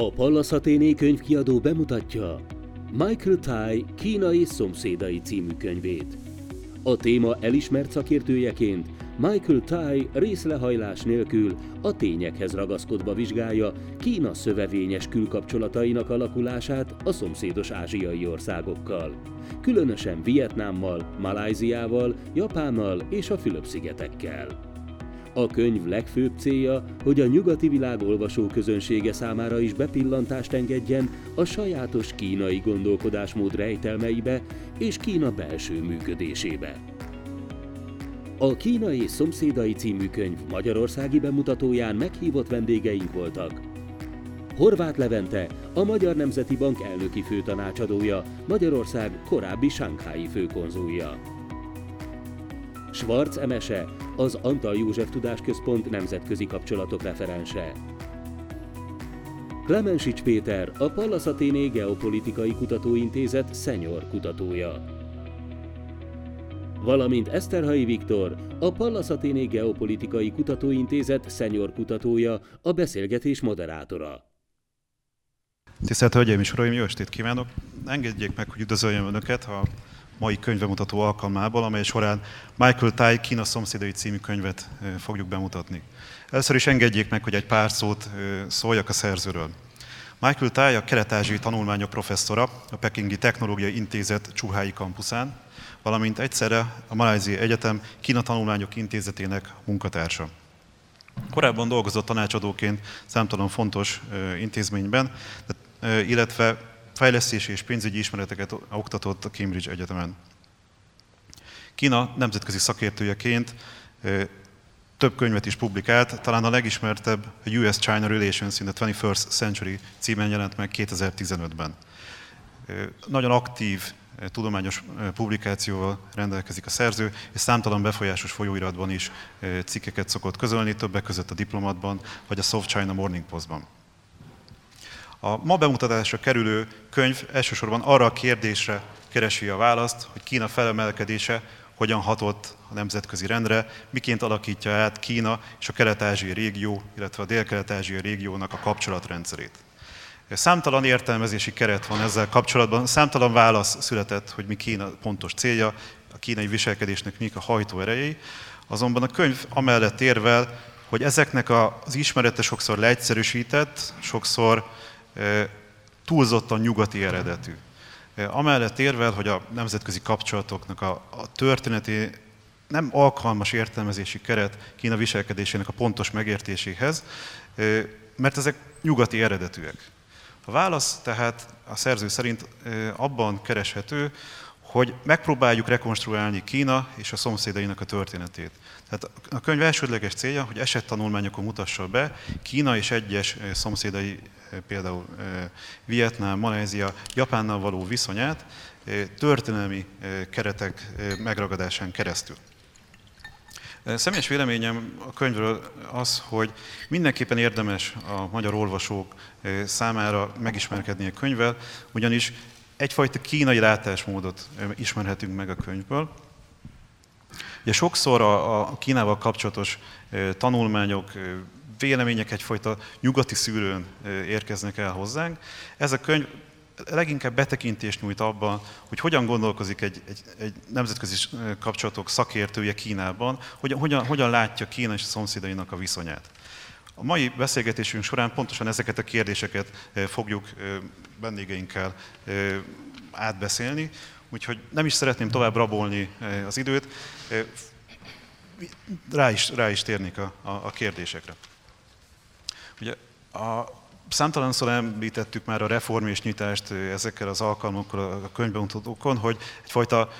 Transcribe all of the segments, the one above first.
A Pallas Athéné könyvkiadó bemutatja Michael Tai Kínai szomszédai című könyvét. A téma elismert szakértőjeként Michael Tai részlehajlás nélkül a tényekhez ragaszkodva vizsgálja Kína szövevényes külkapcsolatainak alakulását a szomszédos ázsiai országokkal, különösen Vietnámmal, Malajziával, Japánnal és a Fülöp-szigetekkel. A könyv legfőbb célja, hogy a nyugati világ olvasóközönsége számára is bepillantást engedjen a sajátos kínai gondolkodásmód rejtelmeibe és Kína belső működésébe. A Kínai Szomszédai című könyv magyarországi bemutatóján meghívott vendégeink voltak. Horváth Levente, a Magyar Nemzeti Bank elnöki főtanácsadója, Magyarország korábbi Sankhái főkonzulja. Schwarz Emese, az Antal József Tudásközpont nemzetközi kapcsolatok referense. Klemensics Péter, a Pallas Athéné Geopolitikai Kutatóintézet senior kutatója. Valamint Eszterhai Viktor, a Pallas Athéné Geopolitikai Kutatóintézet senior kutatója, a beszélgetés moderátora. Tisztelt Hölgyeim és Uraim, jó estét kívánok! Engedjék meg, hogy üdvözöljem Önöket a mai könyvemutató alkalmából, amely során Michael Tai Kína szomszédai című könyvet fogjuk bemutatni. Először is engedjék meg, hogy egy pár szót szóljak a szerzőről. Michael Tai a kelet-ázsiai tanulmányok professzora a Pekingi Technológiai Intézet Csuhái kampuszán, valamint egyszerre a Malajzi Egyetem Kína Tanulmányok Intézetének munkatársa. Korábban dolgozott tanácsadóként számtalan fontos intézményben, illetve fejlesztési és pénzügyi ismereteket oktatott a Cambridge Egyetemen. Kína nemzetközi szakértőjeként több könyvet is publikált, talán a legismertebb a US-China Relations in the 21st Century címen jelent meg 2015-ben. Nagyon aktív tudományos publikációval rendelkezik a szerző, és számtalan befolyásos folyóiratban is cikkeket szokott közölni, többek között a Diplomatban vagy a Soft China Morning Postban. A ma bemutatásra kerülő könyv elsősorban arra a kérdésre keresi a választ, hogy Kína felemelkedése hogyan hatott a nemzetközi rendre, miként alakítja át Kína és a kelet-ázsiai régió, illetve a dél-kelet-ázsiai régiónak a kapcsolatrendszerét. Számtalan értelmezési keret van ezzel kapcsolatban, számtalan válasz született, hogy mi Kína pontos célja, a kínai viselkedésnek mik a hajtó erejei, azonban a könyv amellett érvel, hogy ezeknek az ismerete sokszor leegyszerűsített, sokszor túlzottan nyugati eredetű. Amellett érvel, hogy a nemzetközi kapcsolatoknak a, a történeti nem alkalmas értelmezési keret Kína viselkedésének a pontos megértéséhez, mert ezek nyugati eredetűek. A válasz tehát a szerző szerint abban kereshető, hogy megpróbáljuk rekonstruálni Kína és a szomszédainak a történetét. Tehát a könyv elsődleges célja, hogy esettanulmányokon mutassa be Kína és egyes szomszédai például Vietnám, Malajzia, Japánnal való viszonyát történelmi keretek megragadásán keresztül. Személyes véleményem a könyvről az, hogy mindenképpen érdemes a magyar olvasók számára megismerkedni a könyvvel, ugyanis egyfajta kínai látásmódot ismerhetünk meg a könyvből. Ugye sokszor a, a Kínával kapcsolatos tanulmányok, vélemények egyfajta nyugati szűrőn érkeznek el hozzánk. Ez a könyv leginkább betekintést nyújt abban, hogy hogyan gondolkozik egy, egy, egy nemzetközi kapcsolatok szakértője Kínában, hogyan, hogyan, hogyan látja Kína és a szomszédainak a viszonyát. A mai beszélgetésünk során pontosan ezeket a kérdéseket fogjuk vendégeinkkel átbeszélni, úgyhogy nem is szeretném tovább rabolni az időt, rá is, rá is térnék a, a kérdésekre. Ugye a számtalanszor említettük már a reform és nyitást ezekkel az alkalmakkal a könyvbemutatókon, hogy egyfajta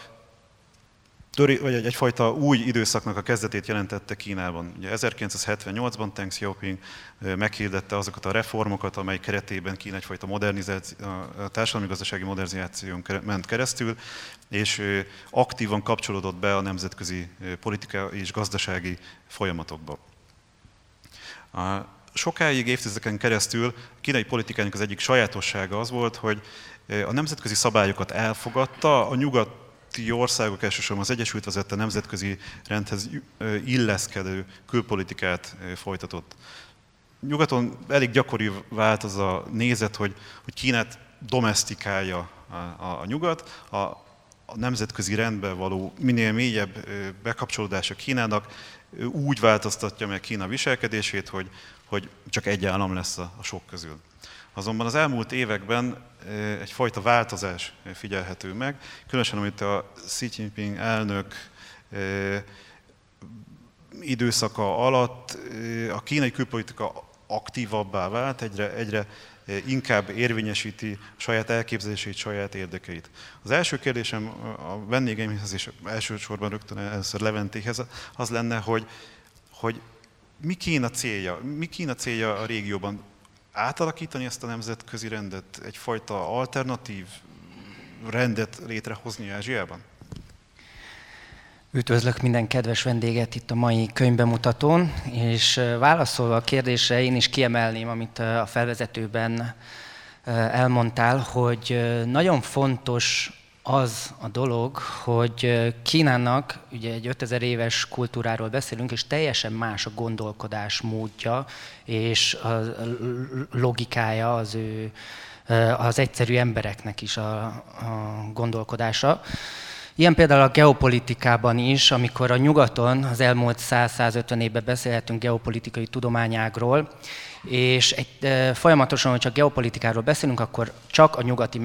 töri, vagy egy, egyfajta új időszaknak a kezdetét jelentette Kínában. Ugye 1978-ban Deng Xiaoping meghirdette azokat a reformokat, amely keretében Kína egyfajta modernizáció, társadalmi-gazdasági modernizáción ment keresztül, és aktívan kapcsolódott be a nemzetközi politikai és gazdasági folyamatokba. Sokáig, évtizedeken keresztül a kínai politikának az egyik sajátossága az volt, hogy a nemzetközi szabályokat elfogadta, a nyugati országok elsősorban az Egyesült vezette nemzetközi rendhez illeszkedő külpolitikát folytatott. nyugaton elég gyakori vált az a nézet, hogy, hogy Kínát domestikálja a, a, a nyugat, a, a nemzetközi rendben való minél mélyebb bekapcsolódása Kínának úgy változtatja meg Kína viselkedését, hogy, hogy csak egy állam lesz a, sok közül. Azonban az elmúlt években egyfajta változás figyelhető meg, különösen amit a Xi Jinping elnök időszaka alatt a kínai külpolitika aktívabbá vált, egyre, egyre inkább érvényesíti saját elképzelését, saját érdekeit. Az első kérdésem a vendégeimhez, és elsősorban rögtön először Leventéhez, az lenne, hogy, hogy mi Kína célja? Mi Kína célja a régióban? Átalakítani ezt a nemzetközi rendet, egyfajta alternatív rendet létrehozni Ázsiában? Üdvözlök minden kedves vendéget itt a mai könyvbemutatón, és válaszolva a kérdésre én is kiemelném, amit a felvezetőben elmondtál, hogy nagyon fontos az a dolog, hogy Kínának, ugye egy 5000 éves kultúráról beszélünk, és teljesen más a gondolkodás módja, és a logikája az ő, az egyszerű embereknek is a, a gondolkodása. Ilyen például a geopolitikában is, amikor a nyugaton az elmúlt 100-150 évben beszélhetünk geopolitikai tudományágról, és egy, e, folyamatosan, hogy csak geopolitikáról beszélünk, akkor csak a nyugati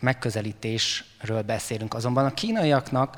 megközelítésről beszélünk. Azonban a kínaiaknak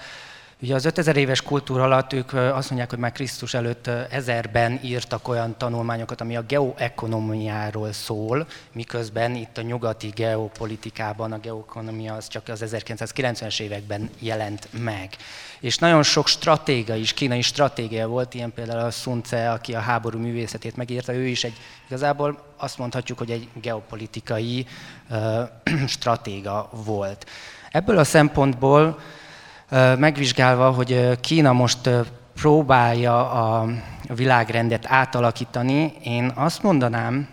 Ugye az 5000 éves kultúra alatt ők azt mondják, hogy már Krisztus előtt ezerben írtak olyan tanulmányokat, ami a geoekonomiáról szól, miközben itt a nyugati geopolitikában a geoekonomia az csak az 1990-es években jelent meg. És nagyon sok stratéga is, kínai stratégia volt, ilyen például a Sun Tse, aki a háború művészetét megírta, ő is egy, igazából azt mondhatjuk, hogy egy geopolitikai uh, stratéga volt. Ebből a szempontból megvizsgálva, hogy Kína most próbálja a világrendet átalakítani, én azt mondanám,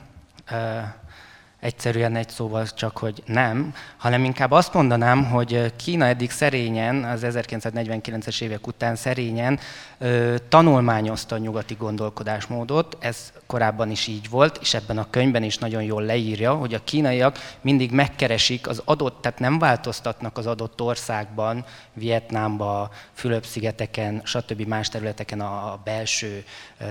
egyszerűen egy szóval csak, hogy nem, hanem inkább azt mondanám, hogy Kína eddig szerényen, az 1949-es évek után szerényen ö, tanulmányozta a nyugati gondolkodásmódot, ez korábban is így volt, és ebben a könyvben is nagyon jól leírja, hogy a kínaiak mindig megkeresik az adott, tehát nem változtatnak az adott országban, Vietnámba, Fülöp-szigeteken, stb. más területeken a belső ö,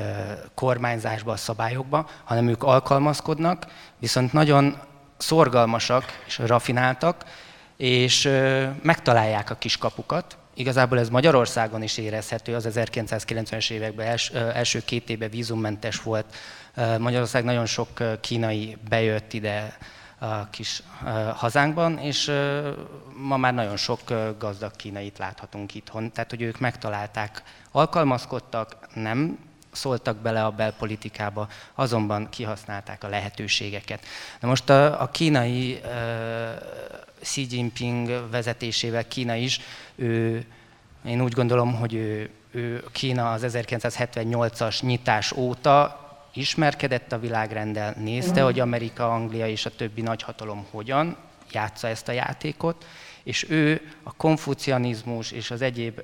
kormányzásba, a szabályokba, hanem ők alkalmazkodnak, viszont nagyon szorgalmasak és rafináltak, és megtalálják a kiskapukat. Igazából ez Magyarországon is érezhető, az 1990-es években els, első két évben vízummentes volt. Magyarország nagyon sok kínai bejött ide a kis hazánkban, és ma már nagyon sok gazdag kínait láthatunk itthon. Tehát, hogy ők megtalálták, alkalmazkodtak, nem szóltak bele a belpolitikába, azonban kihasználták a lehetőségeket. Na most a, a kínai uh, Xi Jinping vezetésével Kína is, ő, én úgy gondolom, hogy ő, ő Kína az 1978-as nyitás óta ismerkedett a világrenddel, nézte, hogy Amerika, Anglia és a többi nagyhatalom hogyan játsza ezt a játékot, és ő a konfucianizmus és az egyéb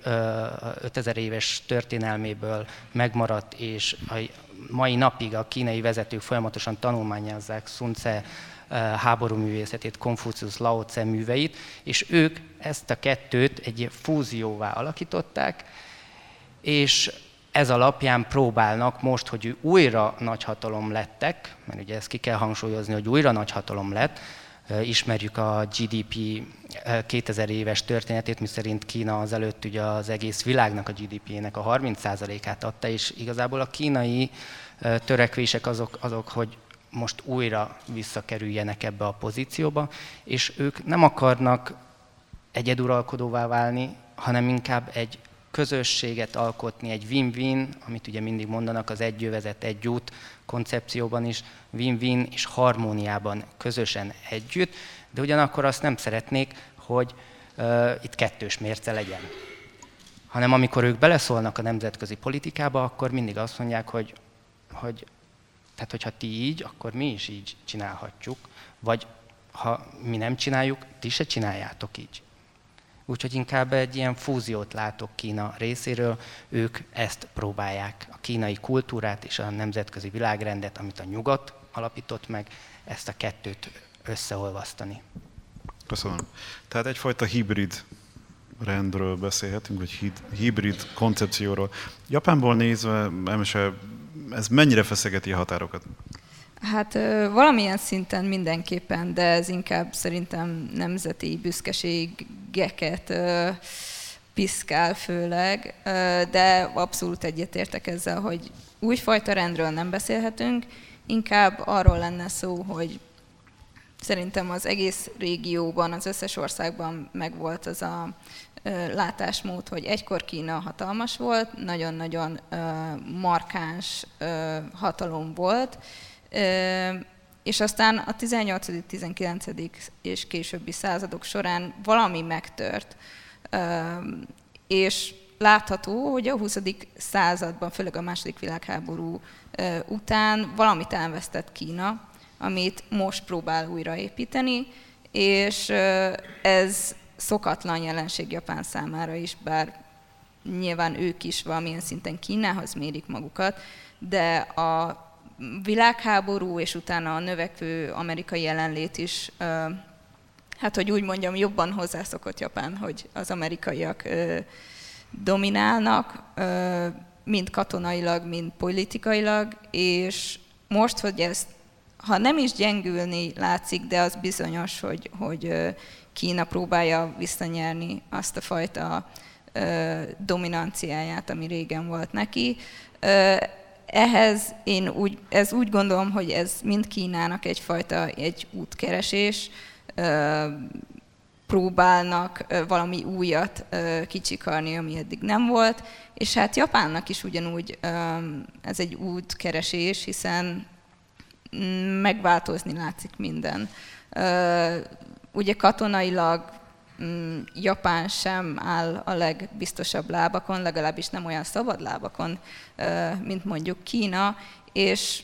5000 éves történelméből megmaradt, és a mai napig a kínai vezetők folyamatosan tanulmányozzák Sun Tse háború művészetét, Konfucius Lao Tse műveit, és ők ezt a kettőt egy fúzióvá alakították, és ez alapján próbálnak most, hogy újra nagyhatalom lettek, mert ugye ezt ki kell hangsúlyozni, hogy újra nagyhatalom lett, ismerjük a GDP 2000 éves történetét, miszerint Kína az előtt ugye az egész világnak a GDP-nek a 30%-át adta, és igazából a kínai törekvések azok, azok, hogy most újra visszakerüljenek ebbe a pozícióba, és ők nem akarnak egyeduralkodóvá válni, hanem inkább egy közösséget alkotni, egy win-win, amit ugye mindig mondanak az egy jövezet, egy út koncepcióban is, win-win és harmóniában közösen együtt, de ugyanakkor azt nem szeretnék, hogy uh, itt kettős mérce legyen. Hanem amikor ők beleszólnak a nemzetközi politikába, akkor mindig azt mondják, hogy, hogy tehát hogyha ti így, akkor mi is így csinálhatjuk, vagy ha mi nem csináljuk, ti se csináljátok így. Úgyhogy inkább egy ilyen fúziót látok Kína részéről. Ők ezt próbálják, a kínai kultúrát és a nemzetközi világrendet, amit a nyugat alapított meg, ezt a kettőt összeolvasztani. Köszönöm. Tehát egyfajta hibrid rendről beszélhetünk, vagy hibrid koncepcióról. Japánból nézve, Emese, ez mennyire feszegeti a határokat? Hát valamilyen szinten mindenképpen, de ez inkább szerintem nemzeti büszkeségeket piszkál főleg, de abszolút egyetértek ezzel, hogy újfajta rendről nem beszélhetünk, inkább arról lenne szó, hogy szerintem az egész régióban, az összes országban megvolt az a látásmód, hogy egykor Kína hatalmas volt, nagyon-nagyon markáns hatalom volt, és aztán a 18., 19. és későbbi századok során valami megtört, és látható, hogy a 20. században, főleg a második világháború után valamit elvesztett Kína, amit most próbál újraépíteni, és ez szokatlan jelenség Japán számára is, bár nyilván ők is valamilyen szinten Kínához mérik magukat, de a világháború és utána a növekvő amerikai jelenlét is, hát hogy úgy mondjam, jobban hozzászokott Japán, hogy az amerikaiak dominálnak, mind katonailag, mind politikailag, és most, hogy ez, ha nem is gyengülni látszik, de az bizonyos, hogy, hogy Kína próbálja visszanyerni azt a fajta dominanciáját, ami régen volt neki. Ehhez én úgy, ez úgy gondolom, hogy ez mind Kínának egyfajta egy útkeresés, próbálnak valami újat kicsikarni, ami eddig nem volt, és hát Japánnak is ugyanúgy ez egy útkeresés, hiszen megváltozni látszik minden. Ugye katonailag Japán sem áll a legbiztosabb lábakon, legalábbis nem olyan szabad lábakon, mint mondjuk Kína, és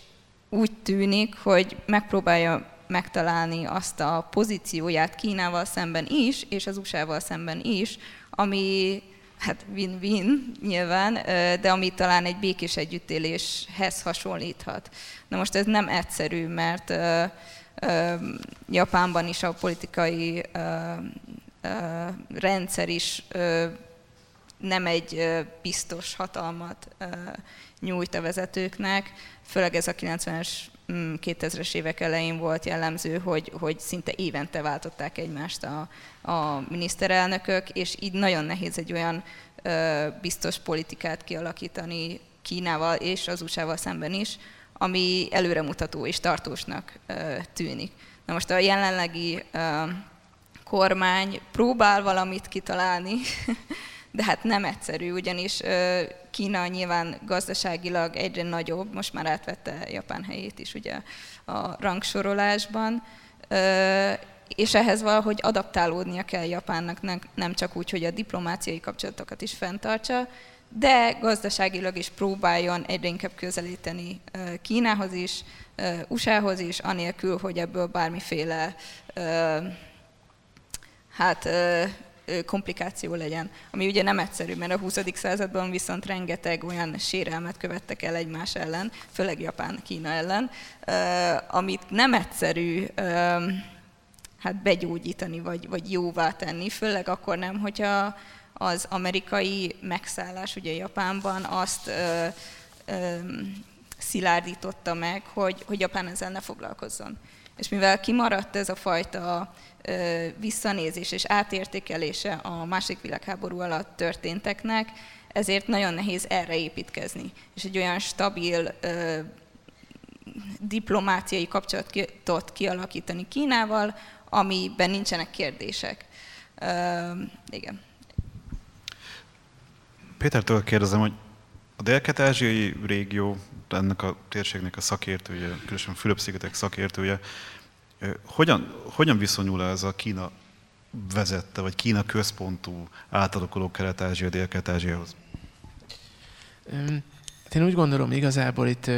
úgy tűnik, hogy megpróbálja megtalálni azt a pozícióját Kínával szemben is, és az USA-val szemben is, ami hát win-win nyilván, de ami talán egy békés együttéléshez hasonlíthat. Na most ez nem egyszerű, mert Japánban is a politikai rendszer is nem egy biztos hatalmat nyújt a vezetőknek, főleg ez a 90-es 2000-es mm, évek elején volt jellemző, hogy, hogy szinte évente váltották egymást a, a miniszterelnökök, és így nagyon nehéz egy olyan biztos politikát kialakítani Kínával és az USA-val szemben is, ami előremutató és tartósnak tűnik. Na most a jelenlegi kormány próbál valamit kitalálni, de hát nem egyszerű, ugyanis Kína nyilván gazdaságilag egyre nagyobb, most már átvette Japán helyét is ugye a rangsorolásban, és ehhez valahogy adaptálódnia kell Japánnak, nem csak úgy, hogy a diplomáciai kapcsolatokat is fenntartsa, de gazdaságilag is próbáljon egyre inkább közelíteni Kínához is, USA-hoz is, anélkül, hogy ebből bármiféle hát komplikáció legyen, ami ugye nem egyszerű, mert a 20. században viszont rengeteg olyan sérelmet követtek el egymás ellen, főleg Japán, Kína ellen, amit nem egyszerű hát begyógyítani, vagy, vagy jóvá tenni, főleg akkor nem, hogyha az amerikai megszállás ugye Japánban azt ö, ö, szilárdította meg, hogy, hogy Japán ezzel ne foglalkozzon. És mivel kimaradt ez a fajta visszanézés és átértékelése a második világháború alatt történteknek, ezért nagyon nehéz erre építkezni. És egy olyan stabil ö, diplomáciai kapcsolatot kialakítani Kínával, amiben nincsenek kérdések. Ö, igen. Pétertől kérdezem, hogy a dél-kelet-ázsiai régió, ennek a térségnek a szakértője, különösen Fülöp-szigetek szakértője, hogyan, hogyan viszonyul ez a Kína vezette, vagy Kína központú átalakuló Kelet-Ázsia, Dél-Kelet-Ázsiához? Hát én úgy gondolom, igazából itt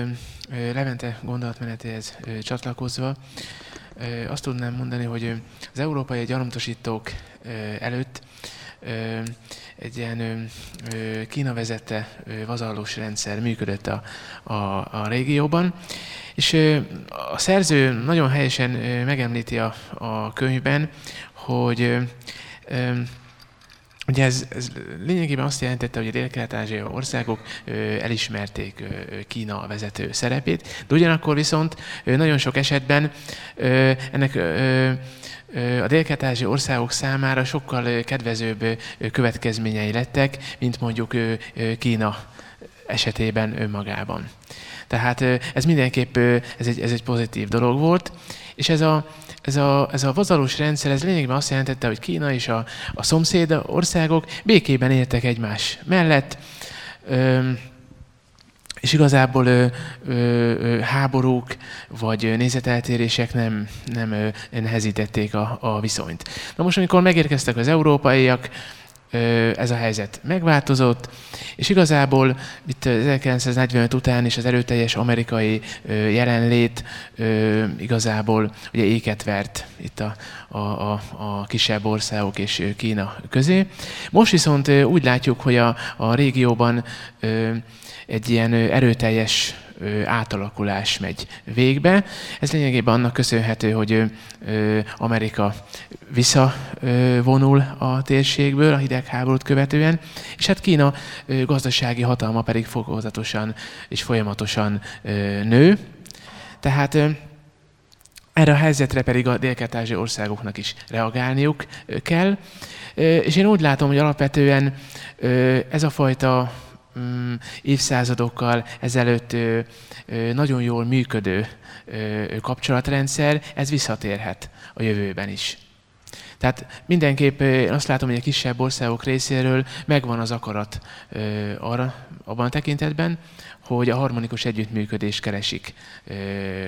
Levente gondolatmenetéhez csatlakozva, azt tudnám mondani, hogy az európai gyarmatosítók előtt egy ilyen Kína vezette vazallós rendszer működött a, a, a régióban. És a szerző nagyon helyesen megemlíti a, a könyvben, hogy Ugye ez, ez lényegében azt jelentette, hogy a dél-kelet-ázsiai országok elismerték Kína vezető szerepét, de ugyanakkor viszont nagyon sok esetben ennek a dél országok számára sokkal kedvezőbb következményei lettek, mint mondjuk Kína esetében önmagában. Tehát ez mindenképp ez egy, ez egy pozitív dolog volt, és ez a, ez a, ez a vazalós rendszer, ez lényegében azt jelentette, hogy Kína és a, a szomszéd országok békében éltek egymás mellett, és igazából ö, ö, ö, háborúk vagy nézeteltérések nem, nem ö, nehezítették a, a viszonyt. Na most, amikor megérkeztek az európaiak, ez a helyzet megváltozott, és igazából itt 1945 után is az erőteljes amerikai jelenlét igazából ugye éket vert itt a, a, a, a kisebb országok és Kína közé. Most viszont úgy látjuk, hogy a, a régióban egy ilyen erőteljes átalakulás megy végbe. Ez lényegében annak köszönhető, hogy Amerika visszavonul a térségből a hidegháborút követően, és hát Kína gazdasági hatalma pedig fokozatosan és folyamatosan nő. Tehát erre a helyzetre pedig a dél országoknak is reagálniuk kell. És én úgy látom, hogy alapvetően ez a fajta mm, évszázadokkal ezelőtt nagyon jól működő kapcsolatrendszer, ez visszatérhet a jövőben is. Tehát mindenképp azt látom, hogy a kisebb országok részéről megvan az akarat arra, abban a tekintetben, hogy a harmonikus együttműködést keresik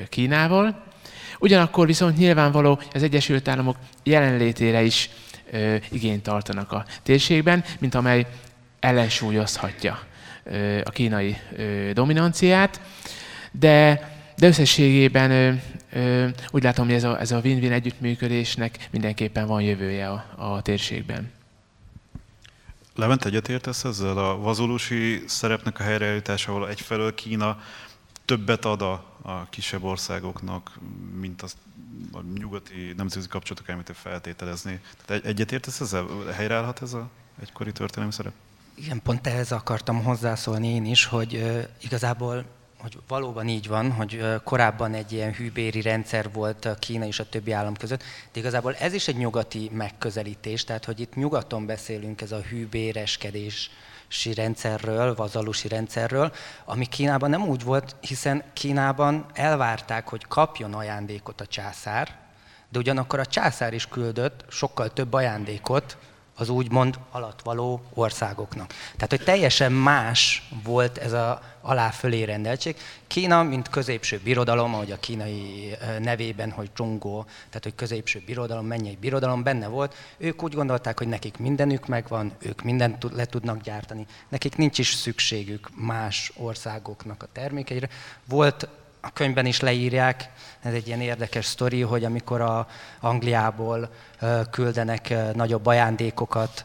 Kínával. Ugyanakkor viszont nyilvánvaló az Egyesült Államok jelenlétére is igényt tartanak a térségben, mint amely ellensúlyozhatja a kínai dominanciát, de, de összességében úgy látom, hogy ez a, ez a win-win együttműködésnek mindenképpen van jövője a, a térségben. Levent egyetértesz ezzel a vazolusi szerepnek a helyreállításával egyfelől Kína többet ad a, a kisebb országoknak, mint az a nyugati nemzetközi kapcsolatok elmítő feltételezni. Tehát egyetértesz ezzel? Helyreállhat ez a egykori történelmi szerep? Igen, pont ehhez akartam hozzászólni én is, hogy igazából hogy valóban így van, hogy korábban egy ilyen hűbéri rendszer volt Kína és a többi állam között, de igazából ez is egy nyugati megközelítés, tehát hogy itt nyugaton beszélünk ez a hűbéreskedés rendszerről, vazalusi rendszerről, ami Kínában nem úgy volt, hiszen Kínában elvárták, hogy kapjon ajándékot a császár, de ugyanakkor a császár is küldött sokkal több ajándékot az úgymond alatvaló országoknak. Tehát, hogy teljesen más volt ez a alá-fölé rendeltség. Kína, mint középső birodalom, ahogy a kínai nevében, hogy Zsongó, tehát, hogy középső birodalom, mennyei birodalom benne volt, ők úgy gondolták, hogy nekik mindenük megvan, ők mindent le tudnak gyártani, nekik nincs is szükségük más országoknak a termékeire. Volt a könyvben is leírják, ez egy ilyen érdekes sztori, hogy amikor a Angliából küldenek nagyobb ajándékokat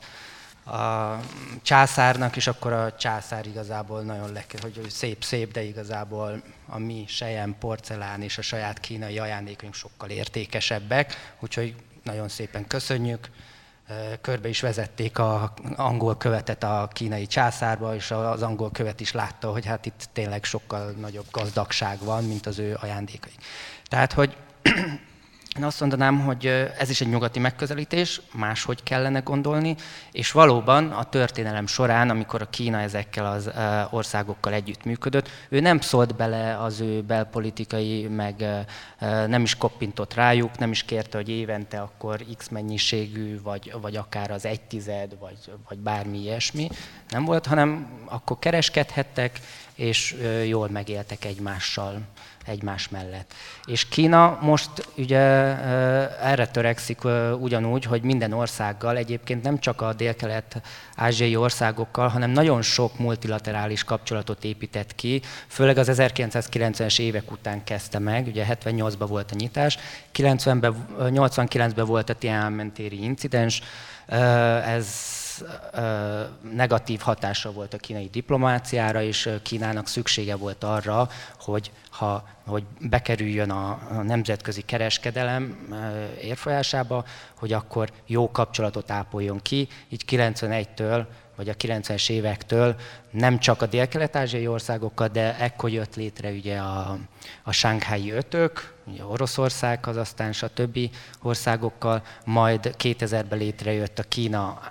a császárnak, és akkor a császár igazából nagyon le, hogy szép-szép, de igazából a mi sejem, porcelán és a saját kínai ajándékaink sokkal értékesebbek, úgyhogy nagyon szépen köszönjük körbe is vezették az angol követet a kínai császárba, és az angol követ is látta, hogy hát itt tényleg sokkal nagyobb gazdagság van, mint az ő ajándékai. Tehát, hogy én azt mondanám, hogy ez is egy nyugati megközelítés, máshogy kellene gondolni, és valóban a történelem során, amikor a Kína ezekkel az országokkal együtt működött, ő nem szólt bele az ő belpolitikai, meg nem is koppintott rájuk, nem is kérte, hogy évente akkor x mennyiségű, vagy, vagy akár az egy tized, vagy, vagy bármi ilyesmi. Nem volt, hanem akkor kereskedhettek, és jól megéltek egymással egymás mellett. És Kína most ugye erre törekszik ugyanúgy, hogy minden országgal, egyébként nem csak a dél-kelet-ázsiai országokkal, hanem nagyon sok multilaterális kapcsolatot épített ki, főleg az 1990-es évek után kezdte meg, ugye 78-ban volt a nyitás, 90-ben, 89-ben volt a Tiananmen téri incidens, ez negatív hatása volt a kínai diplomáciára, és Kínának szüksége volt arra, hogy, ha, hogy bekerüljön a, nemzetközi kereskedelem érfolyásába, hogy akkor jó kapcsolatot ápoljon ki. Így 91-től vagy a 90-es évektől nem csak a dél-kelet-ázsiai országokkal, de ekkor jött létre ugye a, a Sánghái ötök, ugye Oroszország, Kazasztán, stb. országokkal, majd 2000-ben létrejött a Kína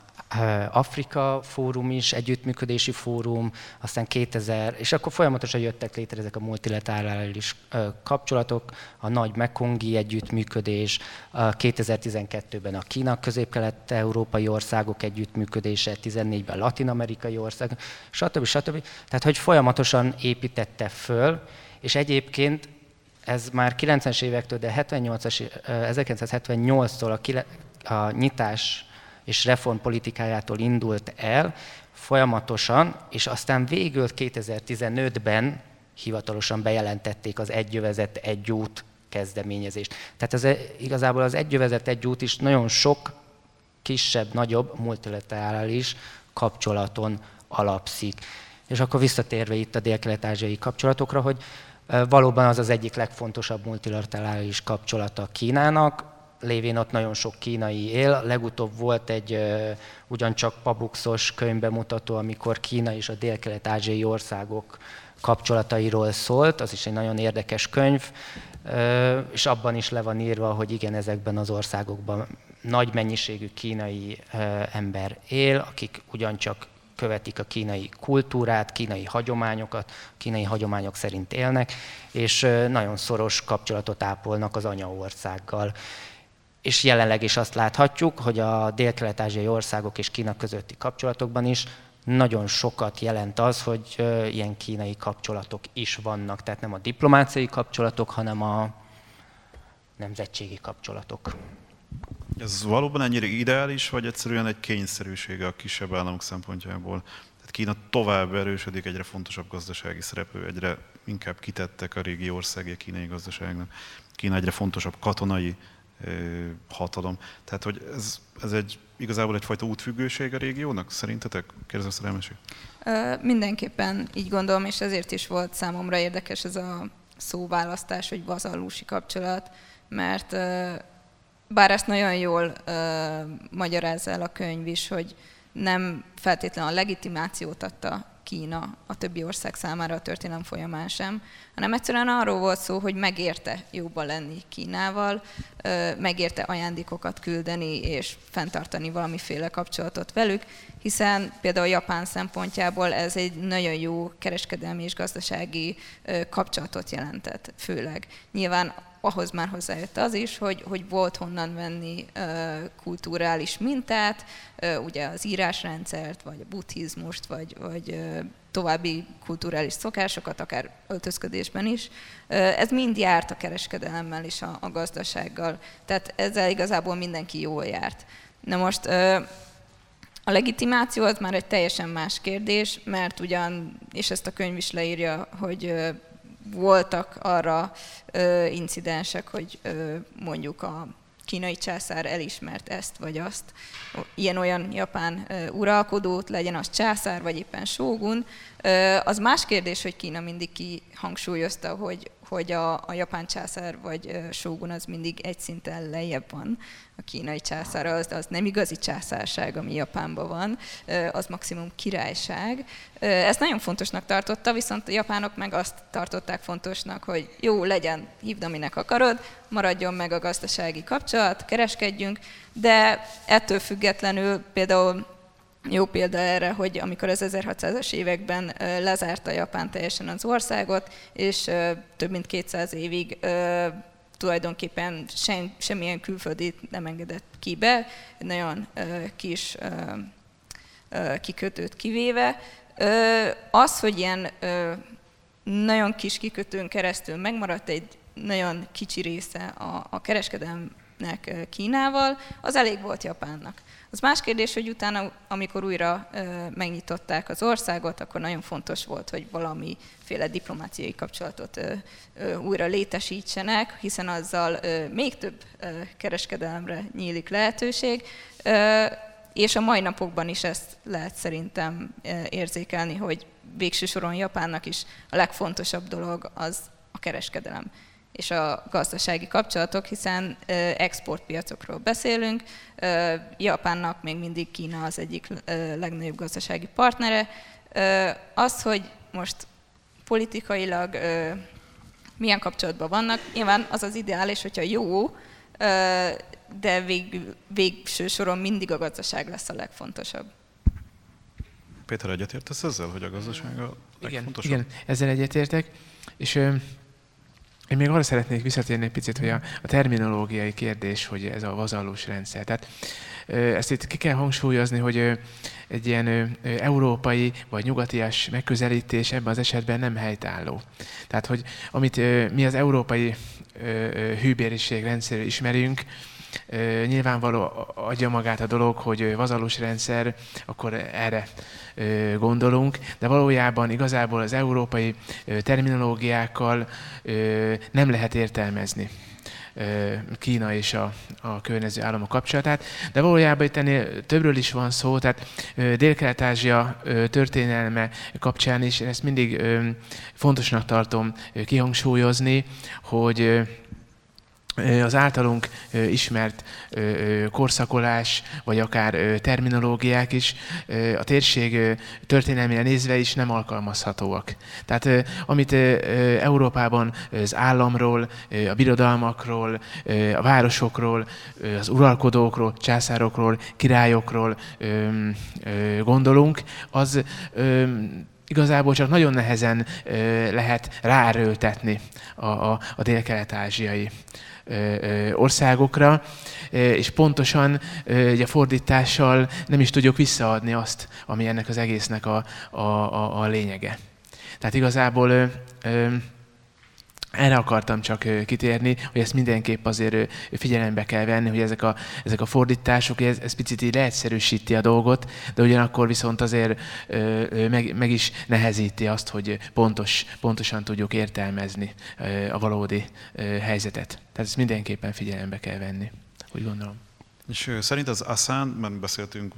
Afrika fórum is, együttműködési fórum, aztán 2000, és akkor folyamatosan jöttek létre ezek a multilaterális kapcsolatok, a nagy Mekongi együttműködés, 2012-ben a Kína közép-kelet-európai országok együttműködése, 14-ben latin-amerikai országok, stb. stb. Tehát, hogy folyamatosan építette föl, és egyébként ez már 90-es évektől, de 78 1978-tól a, a nyitás és reformpolitikájától indult el folyamatosan, és aztán végül 2015-ben hivatalosan bejelentették az egyövezet egy út kezdeményezést. Tehát ez igazából az egyövezet egy út is nagyon sok kisebb, nagyobb multilaterális kapcsolaton alapszik. És akkor visszatérve itt a dél-kelet-ázsiai kapcsolatokra, hogy valóban az az egyik legfontosabb multilaterális kapcsolata Kínának, lévén ott nagyon sok kínai él. Legutóbb volt egy ugyancsak pabuxos könyvbemutató, amikor Kína és a dél-kelet-ázsiai országok kapcsolatairól szólt, az is egy nagyon érdekes könyv, és abban is le van írva, hogy igen, ezekben az országokban nagy mennyiségű kínai ember él, akik ugyancsak követik a kínai kultúrát, kínai hagyományokat, kínai hagyományok szerint élnek, és nagyon szoros kapcsolatot ápolnak az anyaországgal és jelenleg is azt láthatjuk, hogy a dél-kelet-ázsiai országok és Kína közötti kapcsolatokban is nagyon sokat jelent az, hogy ilyen kínai kapcsolatok is vannak. Tehát nem a diplomáciai kapcsolatok, hanem a nemzetségi kapcsolatok. Ez valóban ennyire ideális, vagy egyszerűen egy kényszerűsége a kisebb államok szempontjából? Tehát Kína tovább erősödik, egyre fontosabb gazdasági szereplő, egyre inkább kitettek a régi országi kínai gazdaságnak. Kína egyre fontosabb katonai hatalom. Tehát, hogy ez, ez egy igazából egyfajta útfüggőség a régiónak, szerintetek? Kérdező szerelmeség. Mindenképpen így gondolom, és ezért is volt számomra érdekes ez a szóválasztás, hogy vazallúsi kapcsolat, mert bár ezt nagyon jól magyarázza el a könyv is, hogy nem feltétlenül a legitimációt adta Kína a többi ország számára a történelem folyamán sem, hanem egyszerűen arról volt szó, hogy megérte jobban lenni Kínával, megérte ajándékokat küldeni és fenntartani valamiféle kapcsolatot velük, hiszen például Japán szempontjából ez egy nagyon jó kereskedelmi és gazdasági kapcsolatot jelentett, főleg. Nyilván ahhoz már hozzájött az is, hogy, hogy volt honnan venni kulturális mintát, ugye az írásrendszert, vagy a buddhizmust, vagy, vagy további kulturális szokásokat, akár öltözködésben is. Ez mind járt a kereskedelemmel és a, a gazdasággal. Tehát ezzel igazából mindenki jól járt. Na most a legitimáció az már egy teljesen más kérdés, mert ugyan, és ezt a könyv is leírja, hogy voltak arra ö, incidensek, hogy ö, mondjuk a kínai császár elismert ezt vagy azt, ilyen-olyan japán uralkodót, legyen az császár, vagy éppen sógun. Az más kérdés, hogy Kína mindig kihangsúlyozta, hogy hogy a, a japán császár vagy sógun az mindig egy szinten lejjebb van. A kínai császár az, az nem igazi császárság, ami Japánban van, az maximum királyság. Ezt nagyon fontosnak tartotta, viszont a japánok meg azt tartották fontosnak, hogy jó, legyen, hívd, aminek akarod, maradjon meg a gazdasági kapcsolat, kereskedjünk, de ettől függetlenül például jó példa erre, hogy amikor az 1600-as években lezárta Japán teljesen az országot, és több mint 200 évig tulajdonképpen sem, semmilyen külföldit nem engedett ki be, nagyon kis kikötőt kivéve. Az, hogy ilyen nagyon kis kikötőn keresztül megmaradt egy nagyon kicsi része a, a kereskedelmnek Kínával, az elég volt Japánnak. Az más kérdés, hogy utána, amikor újra megnyitották az országot, akkor nagyon fontos volt, hogy valamiféle diplomáciai kapcsolatot újra létesítsenek, hiszen azzal még több kereskedelemre nyílik lehetőség. és a mai napokban is ezt lehet szerintem érzékelni, hogy végső soron Japánnak is a legfontosabb dolog az a kereskedelem és a gazdasági kapcsolatok, hiszen exportpiacokról beszélünk. Japánnak még mindig Kína az egyik legnagyobb gazdasági partnere. Az, hogy most politikailag milyen kapcsolatban vannak, nyilván az az ideális, hogyha jó, de vég, végső soron mindig a gazdaság lesz a legfontosabb. Péter, egyetértesz ezzel, hogy a gazdaság a legfontosabb? Igen, igen ezzel egyetértek, és én még arra szeretnék visszatérni egy picit, hogy a, a terminológiai kérdés, hogy ez a vazallós rendszer. Tehát ezt itt ki kell hangsúlyozni, hogy egy ilyen európai vagy nyugatias megközelítés ebben az esetben nem helytálló. Tehát, hogy amit mi az európai hűbériség rendszerről ismerünk, nyilvánvaló adja magát a dolog, hogy vazalós rendszer, akkor erre gondolunk, de valójában igazából az európai terminológiákkal nem lehet értelmezni. Kína és a, a környező államok kapcsolatát, de valójában itt ennél többről is van szó, tehát Dél-Kelet-Ázsia történelme kapcsán is ezt mindig fontosnak tartom kihangsúlyozni, hogy az általunk ismert korszakolás, vagy akár terminológiák is a térség történelmére nézve is nem alkalmazhatóak. Tehát amit Európában az államról, a birodalmakról, a városokról, az uralkodókról, császárokról, királyokról gondolunk, az igazából csak nagyon nehezen lehet ráerőltetni a, a, a dél-kelet-ázsiai országokra, és pontosan ugye fordítással nem is tudjuk visszaadni azt, ami ennek az egésznek a, a, a, a lényege. Tehát igazából erre akartam csak kitérni, hogy ezt mindenképp azért figyelembe kell venni, hogy ezek a, ezek a fordítások, ez, ez picit így leegyszerűsíti a dolgot, de ugyanakkor viszont azért meg, meg is nehezíti azt, hogy pontos, pontosan tudjuk értelmezni a valódi helyzetet. Tehát ezt mindenképpen figyelembe kell venni, úgy gondolom. És szerint az ASEAN, mert beszéltünk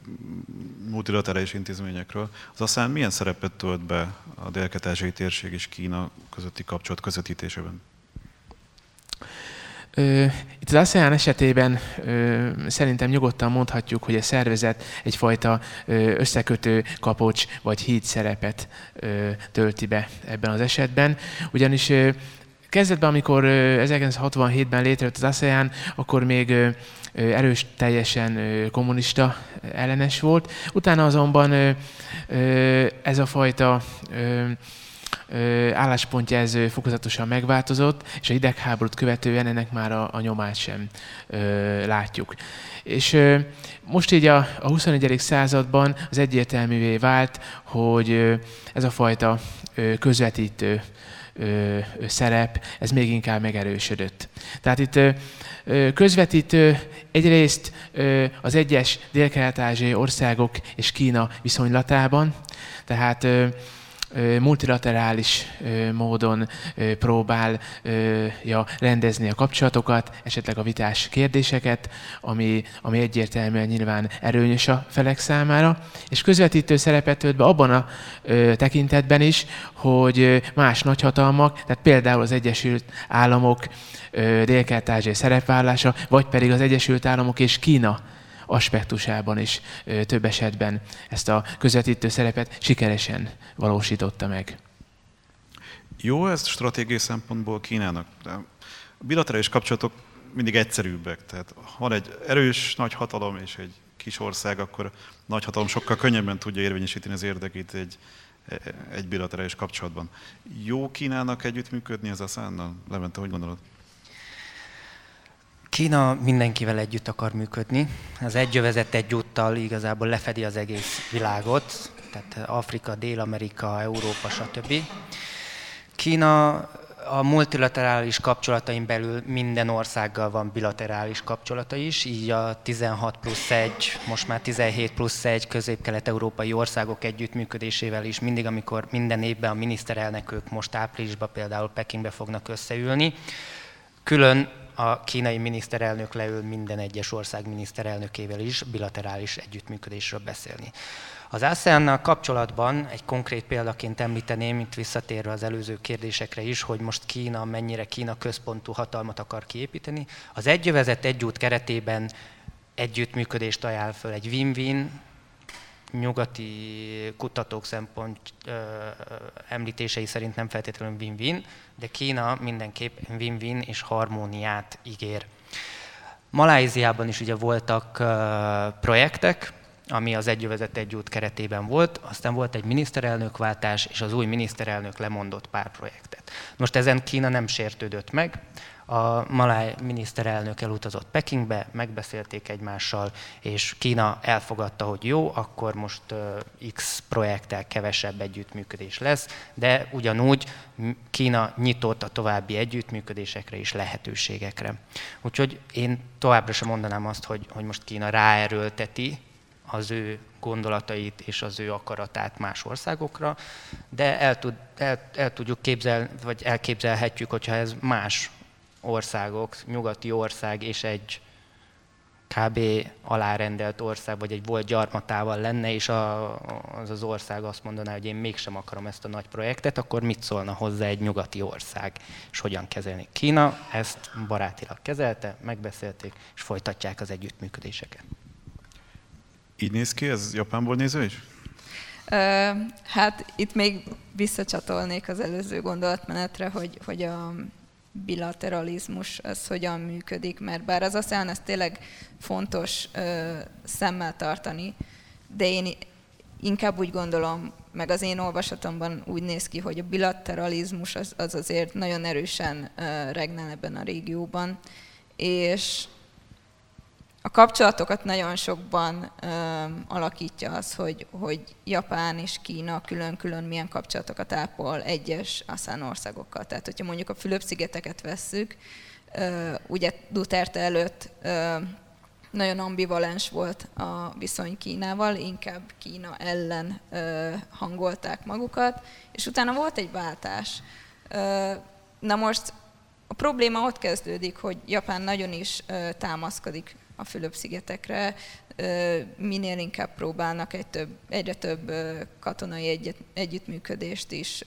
multilaterális intézményekről, az ASEAN milyen szerepet tölt be a dél térség és Kína közötti kapcsolat közvetítésében? Itt az ASEAN esetében szerintem nyugodtan mondhatjuk, hogy a szervezet egyfajta összekötő kapocs vagy híd szerepet tölti be ebben az esetben. Ugyanis kezdetben, amikor 1967-ben létrejött az ASEAN, akkor még erős, teljesen kommunista ellenes volt. Utána azonban ez a fajta álláspontja ez fokozatosan megváltozott, és a hidegháborút követően ennek már a, a nyomát sem látjuk. És most így a, a 21. században az egyértelművé vált, hogy ez a fajta közvetítő ö, szerep, ez még inkább megerősödött. Tehát itt ö, közvetítő egyrészt ö, az egyes dél-kelet-ázsiai országok és Kína viszonylatában, tehát ö, multilaterális módon próbálja rendezni a kapcsolatokat, esetleg a vitás kérdéseket, ami, ami egyértelműen nyilván erőnyös a felek számára, és közvetítő szerepet tölt be abban a tekintetben is, hogy más nagyhatalmak, tehát például az Egyesült Államok dél-kelet-ázsiai szerepvállása, vagy pedig az Egyesült Államok és Kína aspektusában is több esetben ezt a közvetítő szerepet sikeresen valósította meg. Jó ez stratégiai szempontból Kínának? A bilaterális kapcsolatok mindig egyszerűbbek. Tehát ha van egy erős nagy hatalom és egy kis ország, akkor nagy hatalom sokkal könnyebben tudja érvényesíteni az érdekét egy, egy bilaterális kapcsolatban. Jó Kínának együttműködni az ASEAN-nal? Levente, hogy gondolod? Kína mindenkivel együtt akar működni. Az egyövezet egyúttal igazából lefedi az egész világot, tehát Afrika, Dél-Amerika, Európa, stb. Kína a multilaterális kapcsolatain belül minden országgal van bilaterális kapcsolata is, így a 16 plusz 1, most már 17 plusz 1 közép-kelet-európai országok együttműködésével is mindig, amikor minden évben a miniszterelnökök most áprilisban például Pekingbe fognak összeülni, külön a kínai miniszterelnök leül minden egyes ország miniszterelnökével is bilaterális együttműködésről beszélni. Az asean kapcsolatban egy konkrét példaként említeném, mint visszatérve az előző kérdésekre is, hogy most Kína mennyire Kína központú hatalmat akar kiépíteni. Az egyövezet egyút keretében együttműködést ajánl föl egy win-win, nyugati kutatók szempont említései szerint nem feltétlenül win-win, de Kína mindenképp win-win és harmóniát ígér. Maláziában is ugye voltak projektek, ami az Egyövezet egy út keretében volt, aztán volt egy miniszterelnökváltás, és az új miniszterelnök lemondott pár projektet. Most ezen Kína nem sértődött meg, a maláj miniszterelnök elutazott Pekingbe, megbeszélték egymással, és Kína elfogadta, hogy jó, akkor most X projekttel kevesebb együttműködés lesz, de ugyanúgy Kína nyitott a további együttműködésekre és lehetőségekre. Úgyhogy én továbbra sem mondanám azt, hogy, hogy most Kína ráerőlteti az ő gondolatait és az ő akaratát más országokra, de el, tud, el, el tudjuk képzelni, vagy elképzelhetjük, hogyha ez más országok, nyugati ország és egy kb. alárendelt ország, vagy egy volt gyarmatával lenne, és a, az az ország azt mondaná, hogy én mégsem akarom ezt a nagy projektet, akkor mit szólna hozzá egy nyugati ország, és hogyan kezelni? Kína ezt barátilag kezelte, megbeszélték, és folytatják az együttműködéseket. Így néz ki, ez Japánból néző is? hát itt még visszacsatolnék az előző gondolatmenetre, hogy, hogy a bilateralizmus az hogyan működik, mert bár az ASEAN ez tényleg fontos ö, szemmel tartani, de én inkább úgy gondolom, meg az én olvasatomban úgy néz ki, hogy a bilateralizmus az, az azért nagyon erősen ö, regnál ebben a régióban, és a kapcsolatokat nagyon sokban ö, alakítja az, hogy, hogy Japán és Kína külön-külön milyen kapcsolatokat ápol egyes ASEAN országokkal. Tehát, hogyha mondjuk a Fülöp-szigeteket vesszük, ö, ugye Duterte előtt ö, nagyon ambivalens volt a viszony Kínával, inkább Kína ellen ö, hangolták magukat, és utána volt egy váltás. Ö, na most a probléma ott kezdődik, hogy Japán nagyon is ö, támaszkodik a Fülöp-szigetekre, minél inkább próbálnak egy több, egyre több katonai egyet, együttműködést is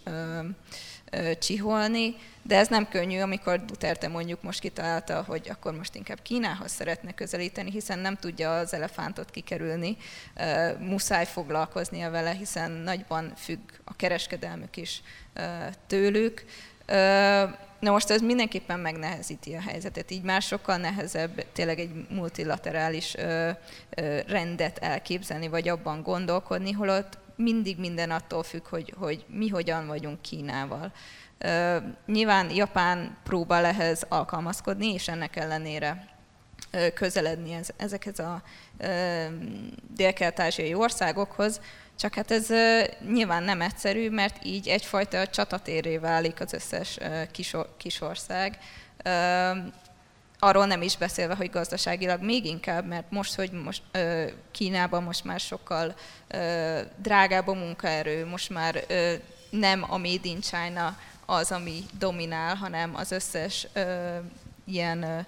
csiholni, de ez nem könnyű, amikor Duterte mondjuk most kitalálta, hogy akkor most inkább Kínához szeretne közelíteni, hiszen nem tudja az elefántot kikerülni, muszáj foglalkoznia vele, hiszen nagyban függ a kereskedelmük is tőlük. Na most ez mindenképpen megnehezíti a helyzetet, így már sokkal nehezebb tényleg egy multilaterális ö, ö, rendet elképzelni, vagy abban gondolkodni, holott mindig minden attól függ, hogy, hogy mi hogyan vagyunk Kínával. Ö, nyilván Japán próbál ehhez alkalmazkodni, és ennek ellenére közeledni ez, ezekhez a dél-kelet-ázsiai országokhoz, csak hát ez nyilván nem egyszerű, mert így egyfajta csatatéré válik az összes kisország. Arról nem is beszélve, hogy gazdaságilag még inkább, mert most, hogy most Kínában most már sokkal drágább a munkaerő, most már nem a Made in China az, ami dominál, hanem az összes ilyen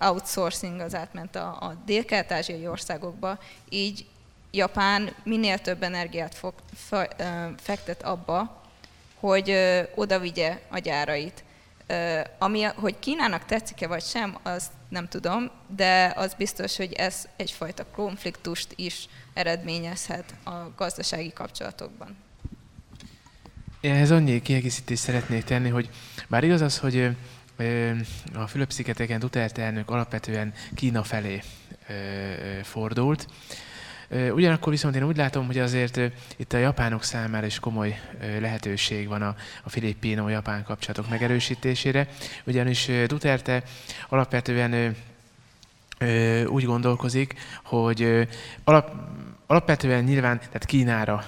outsourcing az átment a, a dél-kelet-ázsiai országokba, így Japán minél több energiát fog, fektet abba, hogy oda vigye a gyárait. Ami, hogy Kínának tetszik-e vagy sem, azt nem tudom, de az biztos, hogy ez egyfajta konfliktust is eredményezhet a gazdasági kapcsolatokban. Ehhez annyi kiegészítést szeretnék tenni, hogy bár igaz az, hogy a Fülöp-szigeteken Duterte elnök alapvetően Kína felé fordult, Ugyanakkor viszont én úgy látom, hogy azért itt a japánok számára is komoly lehetőség van a, a filippino-japán kapcsolatok megerősítésére, ugyanis Duterte alapvetően úgy gondolkozik, hogy alap, alapvetően nyilván tehát Kínára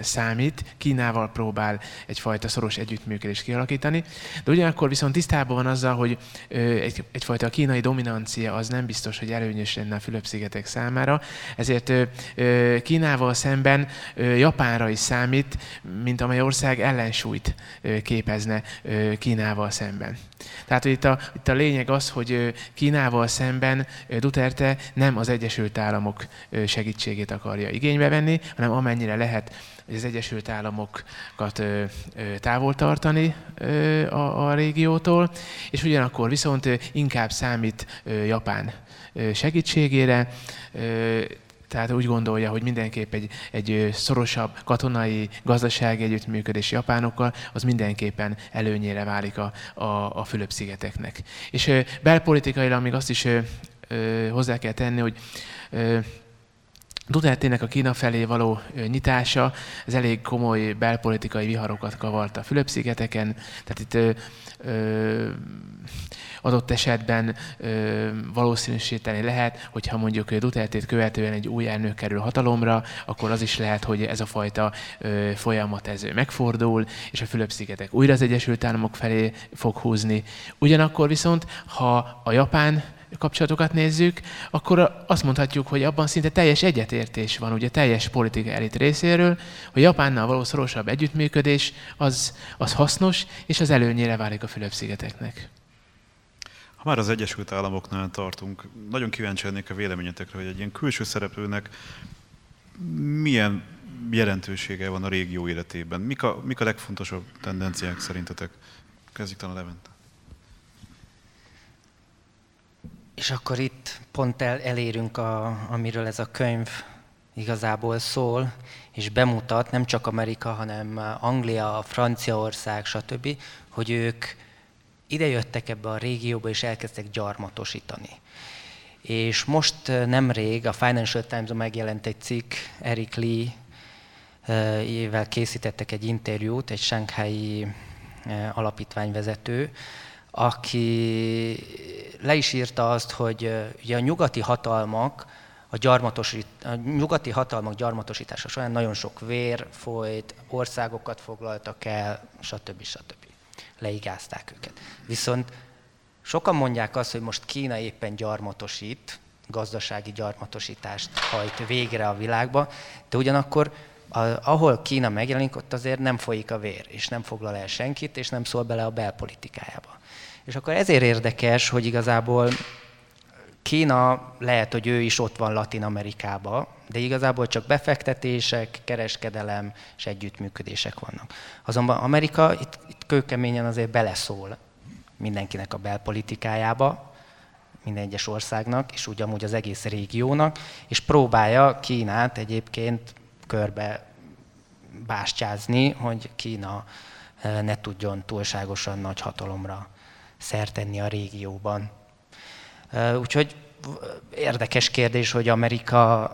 számít, Kínával próbál egyfajta szoros együttműködést kialakítani, de ugyanakkor viszont tisztában van azzal, hogy egy, egyfajta kínai dominancia az nem biztos, hogy előnyös lenne a Fülöp-szigetek számára, ezért Kínával szemben Japánra is számít, mint amely ország ellensúlyt képezne Kínával szemben. Tehát hogy itt a, itt a lényeg az, hogy Kínával szemben Duterte nem az Egyesült Államok segítségét akarja igénybe venni, hanem amennyire lehet hogy az Egyesült Államokat távol tartani a, a régiótól, és ugyanakkor viszont inkább számít Japán segítségére, tehát úgy gondolja, hogy mindenképp egy, egy szorosabb katonai, gazdasági együttműködés japánokkal, az mindenképpen előnyére válik a, a, a Fülöp-szigeteknek. És belpolitikailag még azt is hozzá kell tenni, hogy Dutertének a Kína felé való nyitása, ez elég komoly belpolitikai viharokat kavart a Fülöp-szigeteken, tehát itt ö, ö, adott esetben ö, valószínűsíteni lehet, hogyha mondjuk Dutertét követően egy új elnök kerül hatalomra, akkor az is lehet, hogy ez a fajta ö, folyamat ez megfordul, és a Fülöp-szigetek újra az Egyesült Államok felé fog húzni. Ugyanakkor viszont, ha a Japán kapcsolatokat nézzük, akkor azt mondhatjuk, hogy abban szinte teljes egyetértés van, ugye teljes politika elit részéről, hogy Japánnal való szorosabb együttműködés az, az hasznos, és az előnyére válik a Fülöp-szigeteknek. Ha már az Egyesült Államoknál tartunk, nagyon kíváncsi lennék a véleményetekre, hogy egy ilyen külső szereplőnek milyen jelentősége van a régió életében? Mik a, mik a legfontosabb tendenciák szerintetek? Kezdjük talán Levente. És akkor itt pont el, elérünk, a, amiről ez a könyv igazából szól, és bemutat nem csak Amerika, hanem Anglia, Franciaország, stb., hogy ők idejöttek ebbe a régióba, és elkezdtek gyarmatosítani. És most nemrég a Financial Times-on megjelent egy cikk, Eric Lee ével készítettek egy interjút, egy shanghai alapítványvezető, aki le is írta azt, hogy ugye a nyugati hatalmak a, gyarmatosít, a nyugati hatalmak gyarmatosítása során nagyon sok vér folyt, országokat foglaltak el, stb. stb. Leigázták őket. Viszont sokan mondják azt, hogy most Kína éppen gyarmatosít, gazdasági gyarmatosítást hajt végre a világba, de ugyanakkor ahol Kína megjelenik, ott azért nem folyik a vér, és nem foglal el senkit, és nem szól bele a belpolitikájába. És akkor ezért érdekes, hogy igazából Kína lehet, hogy ő is ott van Latin Amerikába, de igazából csak befektetések, kereskedelem és együttműködések vannak. Azonban Amerika itt, itt kőkeményen azért beleszól mindenkinek a belpolitikájába, minden egyes országnak, és úgy amúgy az egész régiónak, és próbálja Kínát egyébként körbe bástyázni, hogy Kína eh, ne tudjon túlságosan nagy hatalomra szertenni a régióban. Úgyhogy érdekes kérdés, hogy Amerika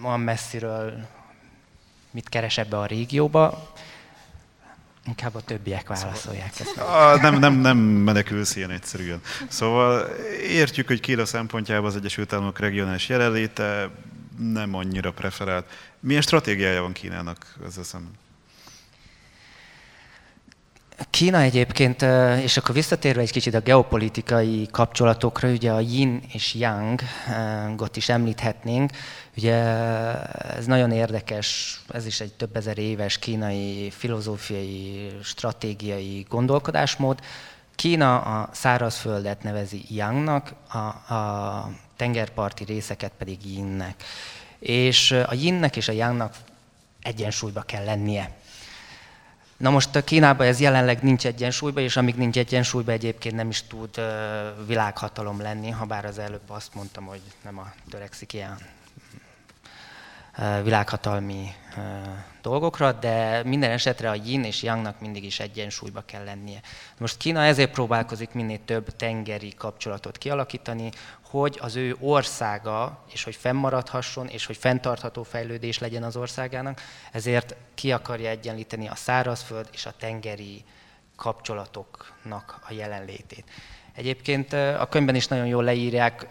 van messziről mit keres ebbe a régióba. Inkább a többiek válaszolják ezt. A, nem, nem, nem menekülsz ilyen egyszerűen. Szóval értjük, hogy Kína szempontjában az Egyesült Államok regionális jelenléte nem annyira preferált. Milyen stratégiája van Kínának ezzel szemben? Kína egyébként, és akkor visszatérve egy kicsit a geopolitikai kapcsolatokra, ugye a yin és yang-ot is említhetnénk. Ugye ez nagyon érdekes, ez is egy több ezer éves kínai filozófiai, stratégiai gondolkodásmód. Kína a szárazföldet nevezi yangnak, a, a tengerparti részeket pedig yinnek. És a yinnek és a yangnak egyensúlyba kell lennie. Na most a Kínában ez jelenleg nincs egyensúlyban, és amíg nincs egyensúlyban egyébként nem is tud világhatalom lenni, ha bár az előbb azt mondtam, hogy nem a törekszik ilyen világhatalmi dolgokra, de minden esetre a yin és yangnak mindig is egyensúlyba kell lennie. Most Kína ezért próbálkozik minél több tengeri kapcsolatot kialakítani, hogy az ő országa, és hogy fennmaradhasson, és hogy fenntartható fejlődés legyen az országának, ezért ki akarja egyenlíteni a szárazföld és a tengeri kapcsolatoknak a jelenlétét. Egyébként a könyvben is nagyon jól leírják,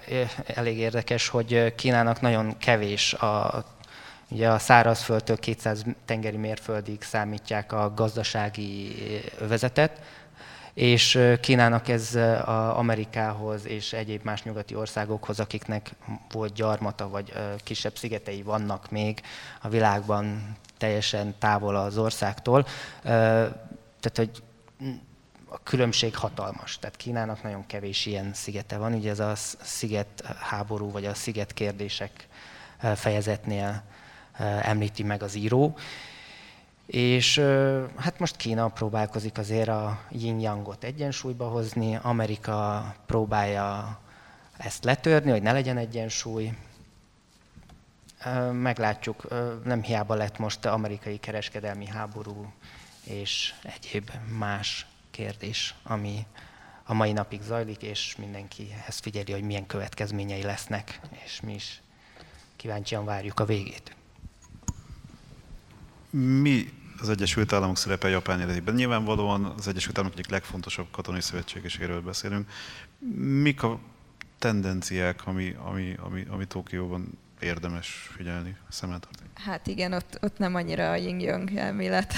elég érdekes, hogy Kínának nagyon kevés a Ugye a szárazföldtől 200 tengeri mérföldig számítják a gazdasági övezetet, és Kínának ez a Amerikához és egyéb más nyugati országokhoz, akiknek volt gyarmata vagy kisebb szigetei vannak még a világban teljesen távol az országtól. Tehát, hogy a különbség hatalmas. Tehát Kínának nagyon kevés ilyen szigete van. Ugye ez a sziget háború, vagy a sziget kérdések fejezetnél említi meg az író. És hát most Kína próbálkozik azért a yin-yangot egyensúlyba hozni, Amerika próbálja ezt letörni, hogy ne legyen egyensúly. Meglátjuk, nem hiába lett most amerikai kereskedelmi háború és egyéb más kérdés, ami a mai napig zajlik, és mindenki ezt figyeli, hogy milyen következményei lesznek, és mi is kíváncsian várjuk a végét. Mi az Egyesült Államok szerepe Japán életében? Nyilvánvalóan az Egyesült Államok egyik legfontosabb katonai szövetségeséről beszélünk. Mik a tendenciák, ami, ami, ami, ami Tokióban érdemes figyelni, szemmel tartani? Hát igen, ott, ott nem annyira a yin elmélet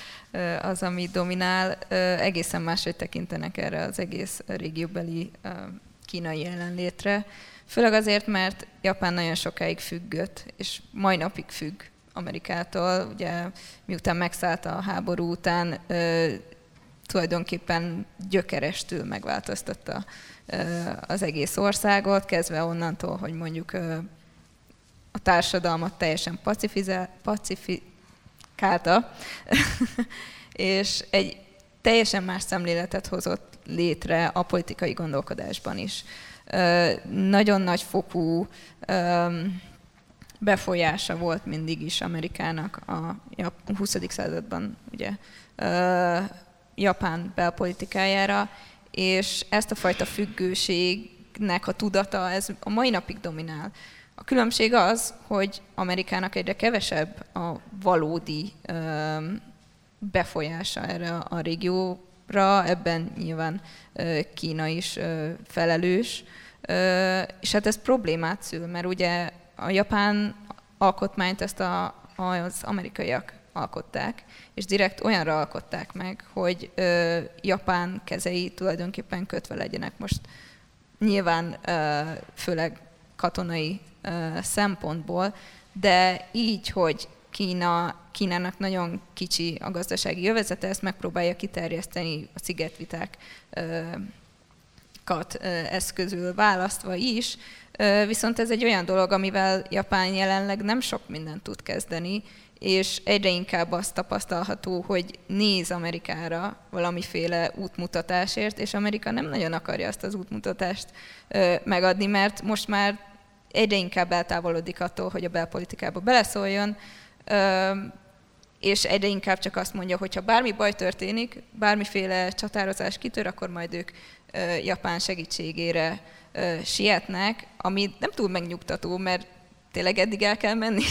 az, ami dominál. Egészen máshogy tekintenek erre az egész régióbeli kínai jelenlétre. Főleg azért, mert Japán nagyon sokáig függött, és mai napig függ Amerikától. Ugye miután megszállt a háború után, tulajdonképpen gyökerestül megváltoztatta az egész országot, kezdve onnantól, hogy mondjuk a társadalmat teljesen pacifikálta, és egy teljesen más szemléletet hozott létre a politikai gondolkodásban is. Nagyon nagy fokú befolyása volt mindig is Amerikának a 20. században, ugye, Japán belpolitikájára, és ezt a fajta függőségnek a tudata, ez a mai napig dominál. A különbség az, hogy Amerikának egyre kevesebb a valódi befolyása erre a régióra, ebben nyilván Kína is felelős, és hát ez problémát szül, mert ugye a japán alkotmányt ezt a, az amerikaiak alkották, és direkt olyanra alkották meg, hogy ö, Japán kezei tulajdonképpen kötve legyenek. Most nyilván ö, főleg katonai ö, szempontból, de így, hogy Kína, Kínának nagyon kicsi a gazdasági jövezete, ezt megpróbálja kiterjeszteni a szigetviták eszközül választva is, viszont ez egy olyan dolog, amivel Japán jelenleg nem sok mindent tud kezdeni, és egyre inkább azt tapasztalható, hogy néz Amerikára valamiféle útmutatásért, és Amerika nem nagyon akarja azt az útmutatást megadni, mert most már egyre inkább eltávolodik attól, hogy a belpolitikába beleszóljon, és egyre inkább csak azt mondja, hogy ha bármi baj történik, bármiféle csatározás kitör, akkor majd ők Japán segítségére sietnek, ami nem túl megnyugtató, mert tényleg eddig el kell menni.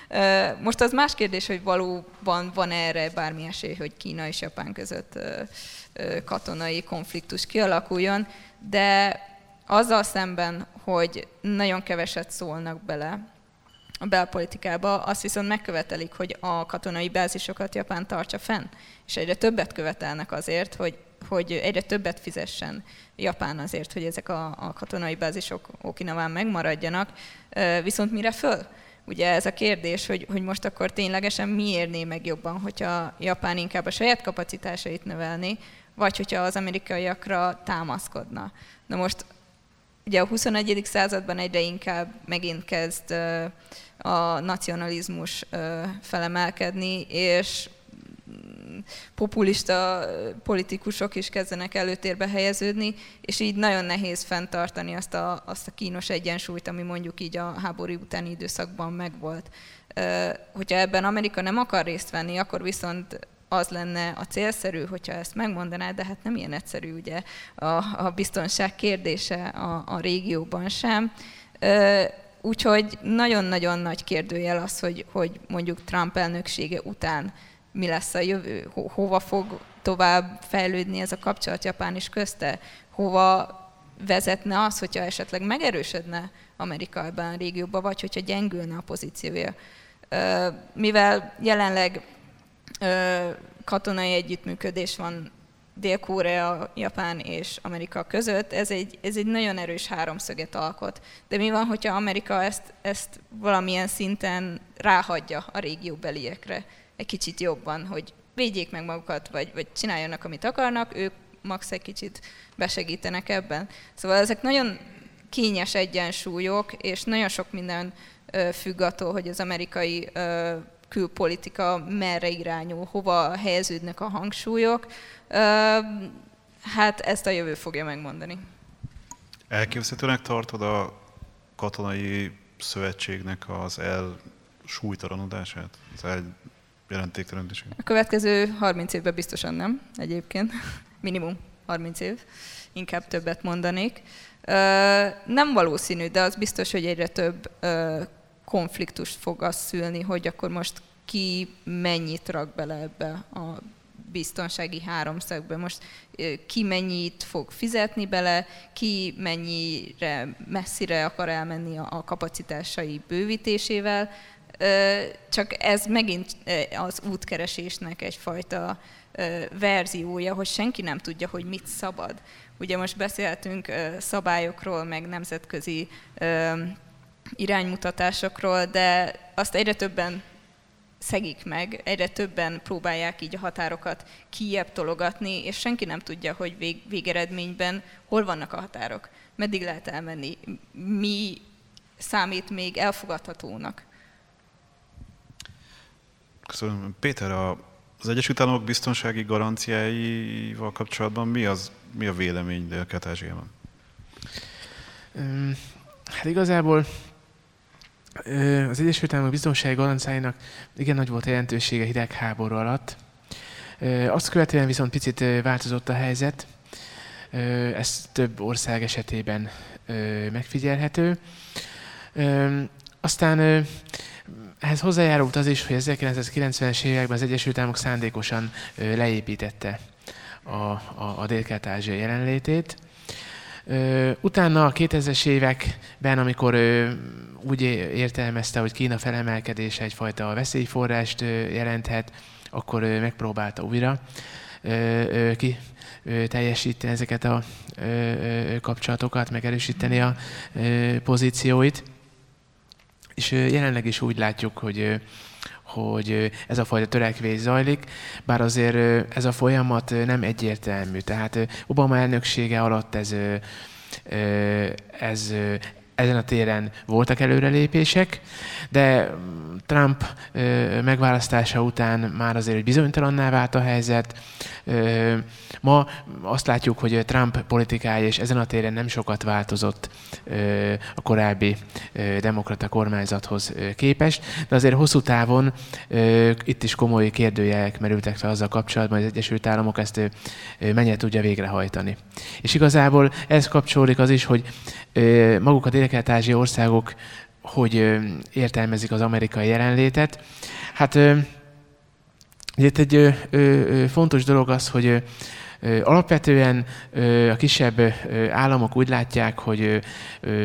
Most az más kérdés, hogy valóban van erre bármi esély, hogy Kína és Japán között katonai konfliktus kialakuljon, de azzal szemben, hogy nagyon keveset szólnak bele a belpolitikába, azt viszont megkövetelik, hogy a katonai bázisokat Japán tartsa fenn, és egyre többet követelnek azért, hogy hogy egyre többet fizessen Japán azért, hogy ezek a, a katonai bázisok Okinawán megmaradjanak. Viszont mire föl? Ugye ez a kérdés, hogy, hogy most akkor ténylegesen mi érné meg jobban, hogyha Japán inkább a saját kapacitásait növelni, vagy hogyha az amerikaiakra támaszkodna. Na most ugye a 21. században egyre inkább megint kezd a nacionalizmus felemelkedni, és populista politikusok is kezdenek előtérbe helyeződni, és így nagyon nehéz fenntartani azt a, azt a kínos egyensúlyt, ami mondjuk így a háború utáni időszakban megvolt. Hogyha ebben Amerika nem akar részt venni, akkor viszont az lenne a célszerű, hogyha ezt megmondaná, de hát nem ilyen egyszerű ugye a, a biztonság kérdése a, a régióban sem. Úgyhogy nagyon-nagyon nagy kérdőjel az, hogy, hogy mondjuk Trump elnöksége után mi lesz a jövő, ho- hova fog tovább fejlődni ez a kapcsolat Japán és közte, hova vezetne az, hogyha esetleg megerősödne Amerika ebben a régióban, vagy hogyha gyengülne a pozíciója. Mivel jelenleg katonai együttműködés van Dél-Korea, Japán és Amerika között, ez egy, ez egy nagyon erős háromszöget alkot. De mi van, hogyha Amerika ezt, ezt valamilyen szinten ráhagyja a régióbeliekre egy kicsit jobban, hogy védjék meg magukat, vagy, vagy csináljanak, amit akarnak, ők max egy kicsit besegítenek ebben. Szóval ezek nagyon kényes egyensúlyok, és nagyon sok minden függ attól, hogy az amerikai külpolitika merre irányul, hova helyeződnek a hangsúlyok. Hát ezt a jövő fogja megmondani. Elképzelhetőnek tartod a katonai szövetségnek az elsúlytalanodását, az eljelentéktelenítését? A következő 30 évben biztosan nem, egyébként. Minimum 30 év. Inkább többet mondanék. Nem valószínű, de az biztos, hogy egyre több konfliktust fog az szülni, hogy akkor most ki mennyit rak bele ebbe a biztonsági háromszögbe. Most ki mennyit fog fizetni bele, ki mennyire messzire akar elmenni a kapacitásai bővítésével. Csak ez megint az útkeresésnek egyfajta verziója, hogy senki nem tudja, hogy mit szabad. Ugye most beszéltünk szabályokról, meg nemzetközi iránymutatásokról, de azt egyre többen szegik meg, egyre többen próbálják így a határokat kijebb tologatni, és senki nem tudja, hogy vég, végeredményben hol vannak a határok, meddig lehet elmenni, mi számít még elfogadhatónak. Köszönöm. Péter, a, az Egyesült Államok biztonsági garanciáival kapcsolatban mi, az, mi a vélemény Dél-Kelet-Ázsiában? Hát igazából az Egyesült Államok biztonsági garanciáinak igen nagy volt a jelentősége hidegháború alatt. Azt követően viszont picit változott a helyzet. Ez több ország esetében megfigyelhető. Aztán ehhez hozzájárult az is, hogy 1990-es években az Egyesült Államok szándékosan leépítette a, a, a dél-kelet-ázsia jelenlétét. Utána a 2000-es években, amikor úgy értelmezte, hogy Kína felemelkedése egyfajta veszélyforrást jelenthet, akkor megpróbálta újra ki teljesíteni ezeket a kapcsolatokat, megerősíteni a pozícióit. És jelenleg is úgy látjuk, hogy hogy ez a fajta törekvés zajlik, bár azért ez a folyamat nem egyértelmű. Tehát Obama elnöksége alatt ez, ez ezen a téren voltak előrelépések, de Trump megválasztása után már azért egy bizonytalanná vált a helyzet. Ma azt látjuk, hogy Trump politikája és ezen a téren nem sokat változott a korábbi demokrata kormányzathoz képest, de azért hosszú távon itt is komoly kérdőjelek merültek fel azzal kapcsolatban, hogy az Egyesült Államok ezt mennyire tudja végrehajtani. És igazából ez kapcsolódik az is, hogy maguk a dél országok hogy értelmezik az amerikai jelenlétet. Hát itt egy fontos dolog az, hogy Alapvetően a kisebb államok úgy látják, hogy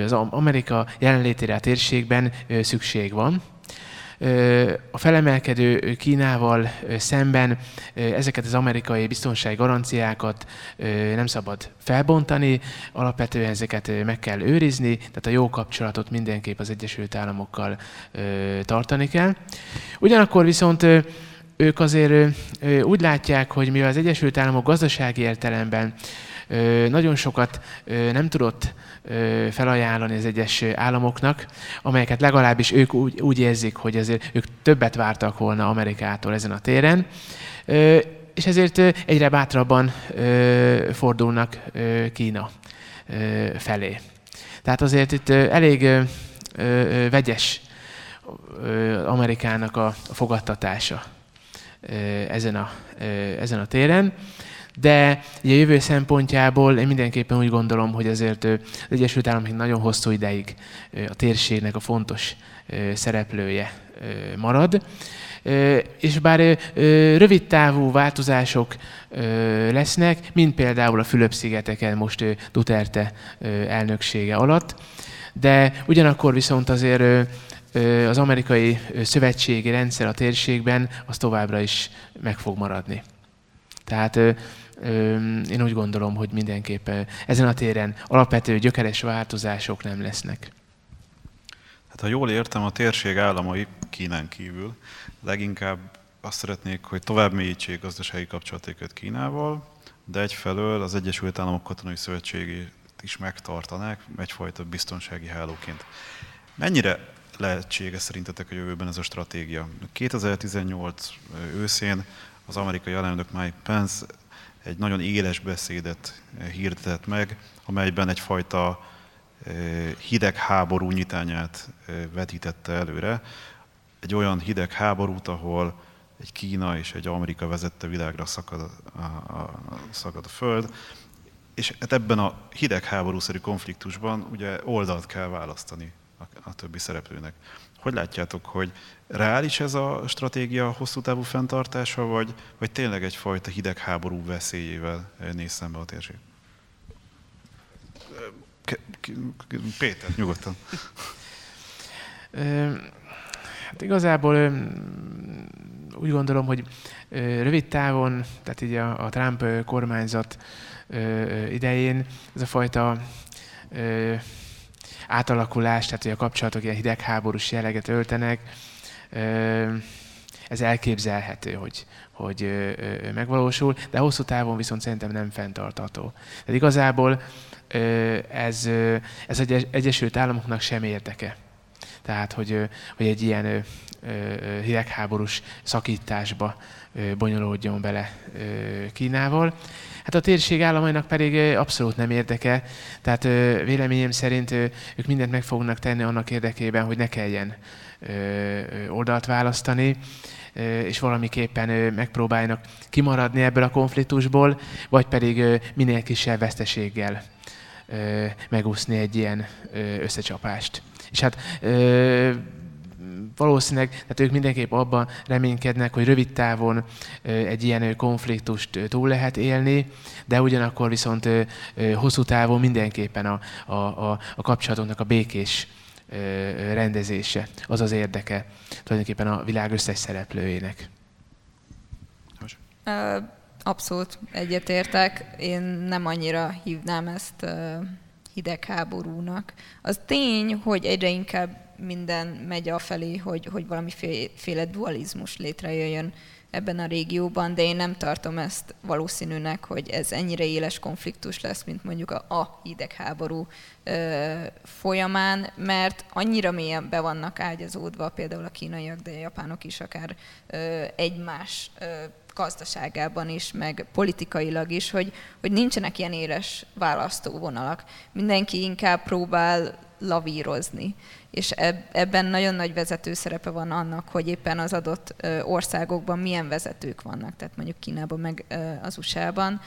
az Amerika jelenlétére a térségben szükség van, a felemelkedő Kínával szemben ezeket az amerikai biztonsági garanciákat nem szabad felbontani, alapvetően ezeket meg kell őrizni, tehát a jó kapcsolatot mindenképp az Egyesült Államokkal tartani kell. Ugyanakkor viszont ők azért úgy látják, hogy mivel az Egyesült Államok gazdasági értelemben nagyon sokat nem tudott felajánlani az egyes államoknak, amelyeket legalábbis ők úgy, úgy érzik, hogy azért ők többet vártak volna Amerikától ezen a téren, és ezért egyre bátrabban fordulnak Kína felé. Tehát azért itt elég vegyes Amerikának a fogadtatása ezen a, ezen a téren. De ugye a jövő szempontjából én mindenképpen úgy gondolom, hogy azért az Egyesült Államok nagyon hosszú ideig a térségnek a fontos szereplője marad. És bár rövid távú változások lesznek, mint például a Fülöp-szigeteken most Duterte elnöksége alatt, de ugyanakkor viszont azért az amerikai szövetségi rendszer a térségben, az továbbra is meg fog maradni. Tehát én úgy gondolom, hogy mindenképpen ezen a téren alapvető gyökeres változások nem lesznek. Hát ha jól értem, a térség államai Kínán kívül leginkább azt szeretnék, hogy tovább mélyítsék gazdasági kapcsolatokat Kínával, de egyfelől az Egyesült Államok Katonai Szövetségét is megtartanák egyfajta biztonsági hálóként. Mennyire lehetséges szerintetek a jövőben ez a stratégia? 2018 őszén az amerikai alelnök Mike Pence egy nagyon éles beszédet hirdetett meg, amelyben egyfajta hidegháború nyitányát vetítette előre. Egy olyan hidegháborút, ahol egy Kína és egy Amerika vezette világra szakad a, a, szakad a föld, és hát ebben a hidegháborúszerű konfliktusban ugye oldalt kell választani a, a többi szereplőnek. Hogy látjátok, hogy reális ez a stratégia hosszú távú fenntartása, vagy, vagy tényleg egyfajta hidegháború veszélyével néz szembe a térség? Péter, nyugodtan. Hát igazából úgy gondolom, hogy rövid távon, tehát így a, a Trump kormányzat idején ez a fajta átalakulás, tehát hogy a kapcsolatok ilyen hidegháborús jelleget öltenek, ez elképzelhető, hogy, hogy megvalósul, de hosszú távon viszont szerintem nem fenntartható. Tehát igazából ez, ez egy Egyesült Államoknak sem érdeke. Tehát, hogy, hogy egy ilyen hidegháborús szakításba bonyolódjon bele Kínával. Hát a térség államainak pedig abszolút nem érdeke, tehát véleményem szerint ők mindent meg fognak tenni annak érdekében, hogy ne kelljen oldalt választani, és valamiképpen megpróbáljanak kimaradni ebből a konfliktusból, vagy pedig minél kisebb veszteséggel megúszni egy ilyen összecsapást. És hát valószínűleg, tehát ők mindenképp abban reménykednek, hogy rövid távon egy ilyen konfliktust túl lehet élni, de ugyanakkor viszont hosszú távon mindenképpen a, a, a, a kapcsolatoknak a békés rendezése, az az érdeke tulajdonképpen a világ összes szereplőjének. Abszolút egyetértek. Én nem annyira hívnám ezt hidegháborúnak. Az tény, hogy egyre inkább minden megy afelé, hogy, hogy valamiféle dualizmus létrejöjjön ebben a régióban, de én nem tartom ezt valószínűnek, hogy ez ennyire éles konfliktus lesz, mint mondjuk a, a hidegháború ö, folyamán, mert annyira mélyen be vannak ágyazódva például a kínaiak, de a japánok is akár ö, egymás ö, gazdaságában is, meg politikailag is, hogy, hogy nincsenek ilyen éles választóvonalak. Mindenki inkább próbál lavírozni. És ebben nagyon nagy vezető szerepe van annak, hogy éppen az adott országokban milyen vezetők vannak, tehát mondjuk Kínában, meg az USA-ban.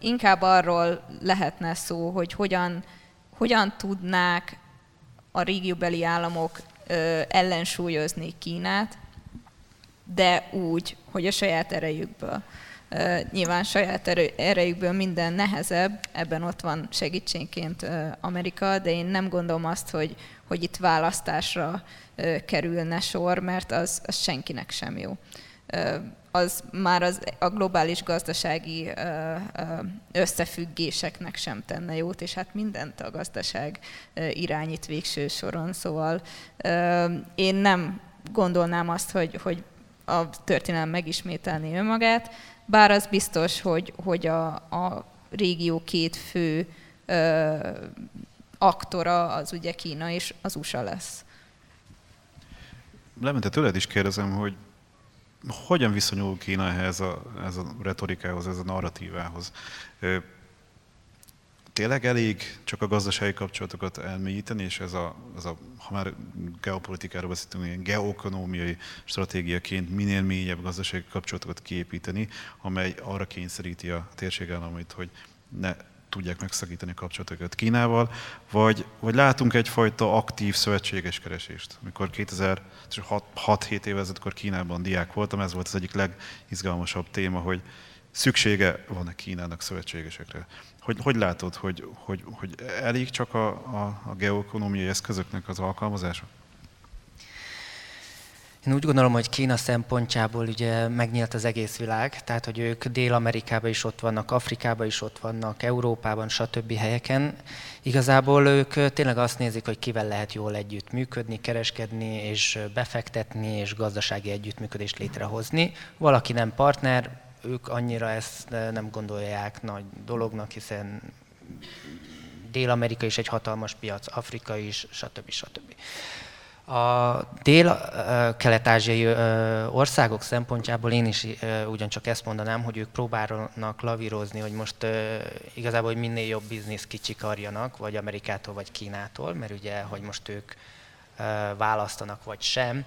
Inkább arról lehetne szó, hogy hogyan, hogyan tudnák a régióbeli államok ellensúlyozni Kínát, de úgy, hogy a saját erejükből. Nyilván saját erejükből minden nehezebb, ebben ott van segítségként Amerika, de én nem gondolom azt, hogy, hogy itt választásra kerülne sor, mert az, az senkinek sem jó. Az már az, a globális gazdasági összefüggéseknek sem tenne jót, és hát mindent a gazdaság irányít végső soron, szóval én nem gondolnám azt, hogy, hogy a történelem megismételni önmagát, bár az biztos, hogy, hogy a, a régió két fő ö, aktora az ugye Kína és az USA lesz. Lemente, tőled is kérdezem, hogy hogyan viszonyul Kína ehhez a, ez a retorikához, ez a narratívához? Tényleg elég csak a gazdasági kapcsolatokat elmélyíteni, és ez a, ez a ha már geopolitikáról beszéltünk, ilyen geokonómiai stratégiaként minél mélyebb gazdasági kapcsolatokat kiépíteni, amely arra kényszeríti a térség államait, hogy ne tudják megszakítani a kapcsolatokat Kínával, vagy, vagy látunk egyfajta aktív szövetséges keresést. Amikor 2006-7 éve ezelőtt Kínában diák voltam, ez volt az egyik legizgalmasabb téma, hogy szüksége van-e Kínának szövetségesekre. Hogy, hogy látod, hogy, hogy, hogy elég csak a, a, a geoekonomiai eszközöknek az alkalmazása? Én úgy gondolom, hogy Kína szempontjából ugye megnyílt az egész világ, tehát hogy ők Dél-Amerikában is ott vannak, Afrikában is ott vannak, Európában, stb. helyeken. Igazából ők tényleg azt nézik, hogy kivel lehet jól együtt működni, kereskedni, és befektetni, és gazdasági együttműködést létrehozni. Valaki nem partner, ők annyira ezt nem gondolják nagy dolognak, hiszen Dél-Amerika is egy hatalmas piac, Afrika is, stb. stb. A dél-kelet-ázsiai országok szempontjából én is ugyancsak ezt mondanám, hogy ők próbálnak lavírozni, hogy most igazából hogy minél jobb biznisz kicsikarjanak, vagy Amerikától, vagy Kínától, mert ugye, hogy most ők választanak, vagy sem.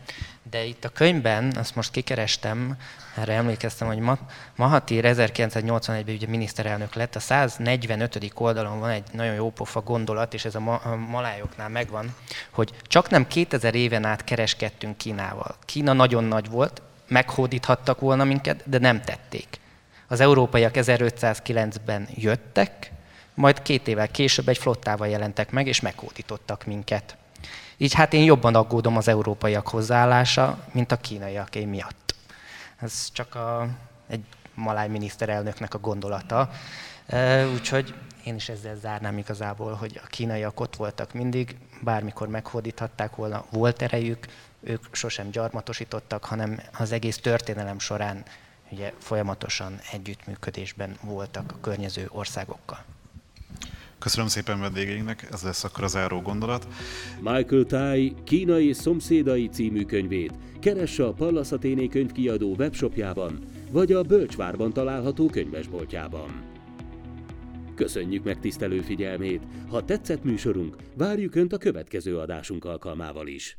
De itt a könyvben, azt most kikerestem, erre emlékeztem, hogy Mahathir 1981-ben ugye miniszterelnök lett, a 145. oldalon van egy nagyon jó pofa gondolat, és ez a, ma- malájoknál megvan, hogy csak nem 2000 éven át kereskedtünk Kínával. Kína nagyon nagy volt, meghódíthattak volna minket, de nem tették. Az európaiak 1509-ben jöttek, majd két évvel később egy flottával jelentek meg, és meghódítottak minket. Így hát én jobban aggódom az európaiak hozzáállása, mint a kínaiaké miatt. Ez csak a, egy maláj miniszterelnöknek a gondolata. Úgyhogy én is ezzel zárnám igazából, hogy a kínaiak ott voltak mindig, bármikor meghódíthatták volna, volt erejük, ők sosem gyarmatosítottak, hanem az egész történelem során ugye folyamatosan együttműködésben voltak a környező országokkal. Köszönöm szépen vendégeinknek, ez lesz akkor az záró gondolat. Michael Tai Kínai szomszédai című könyvét keresse a Pallas Athéné könyvkiadó webshopjában, vagy a Bölcsvárban található könyvesboltjában. Köszönjük megtisztelő figyelmét! Ha tetszett műsorunk, várjuk Önt a következő adásunk alkalmával is!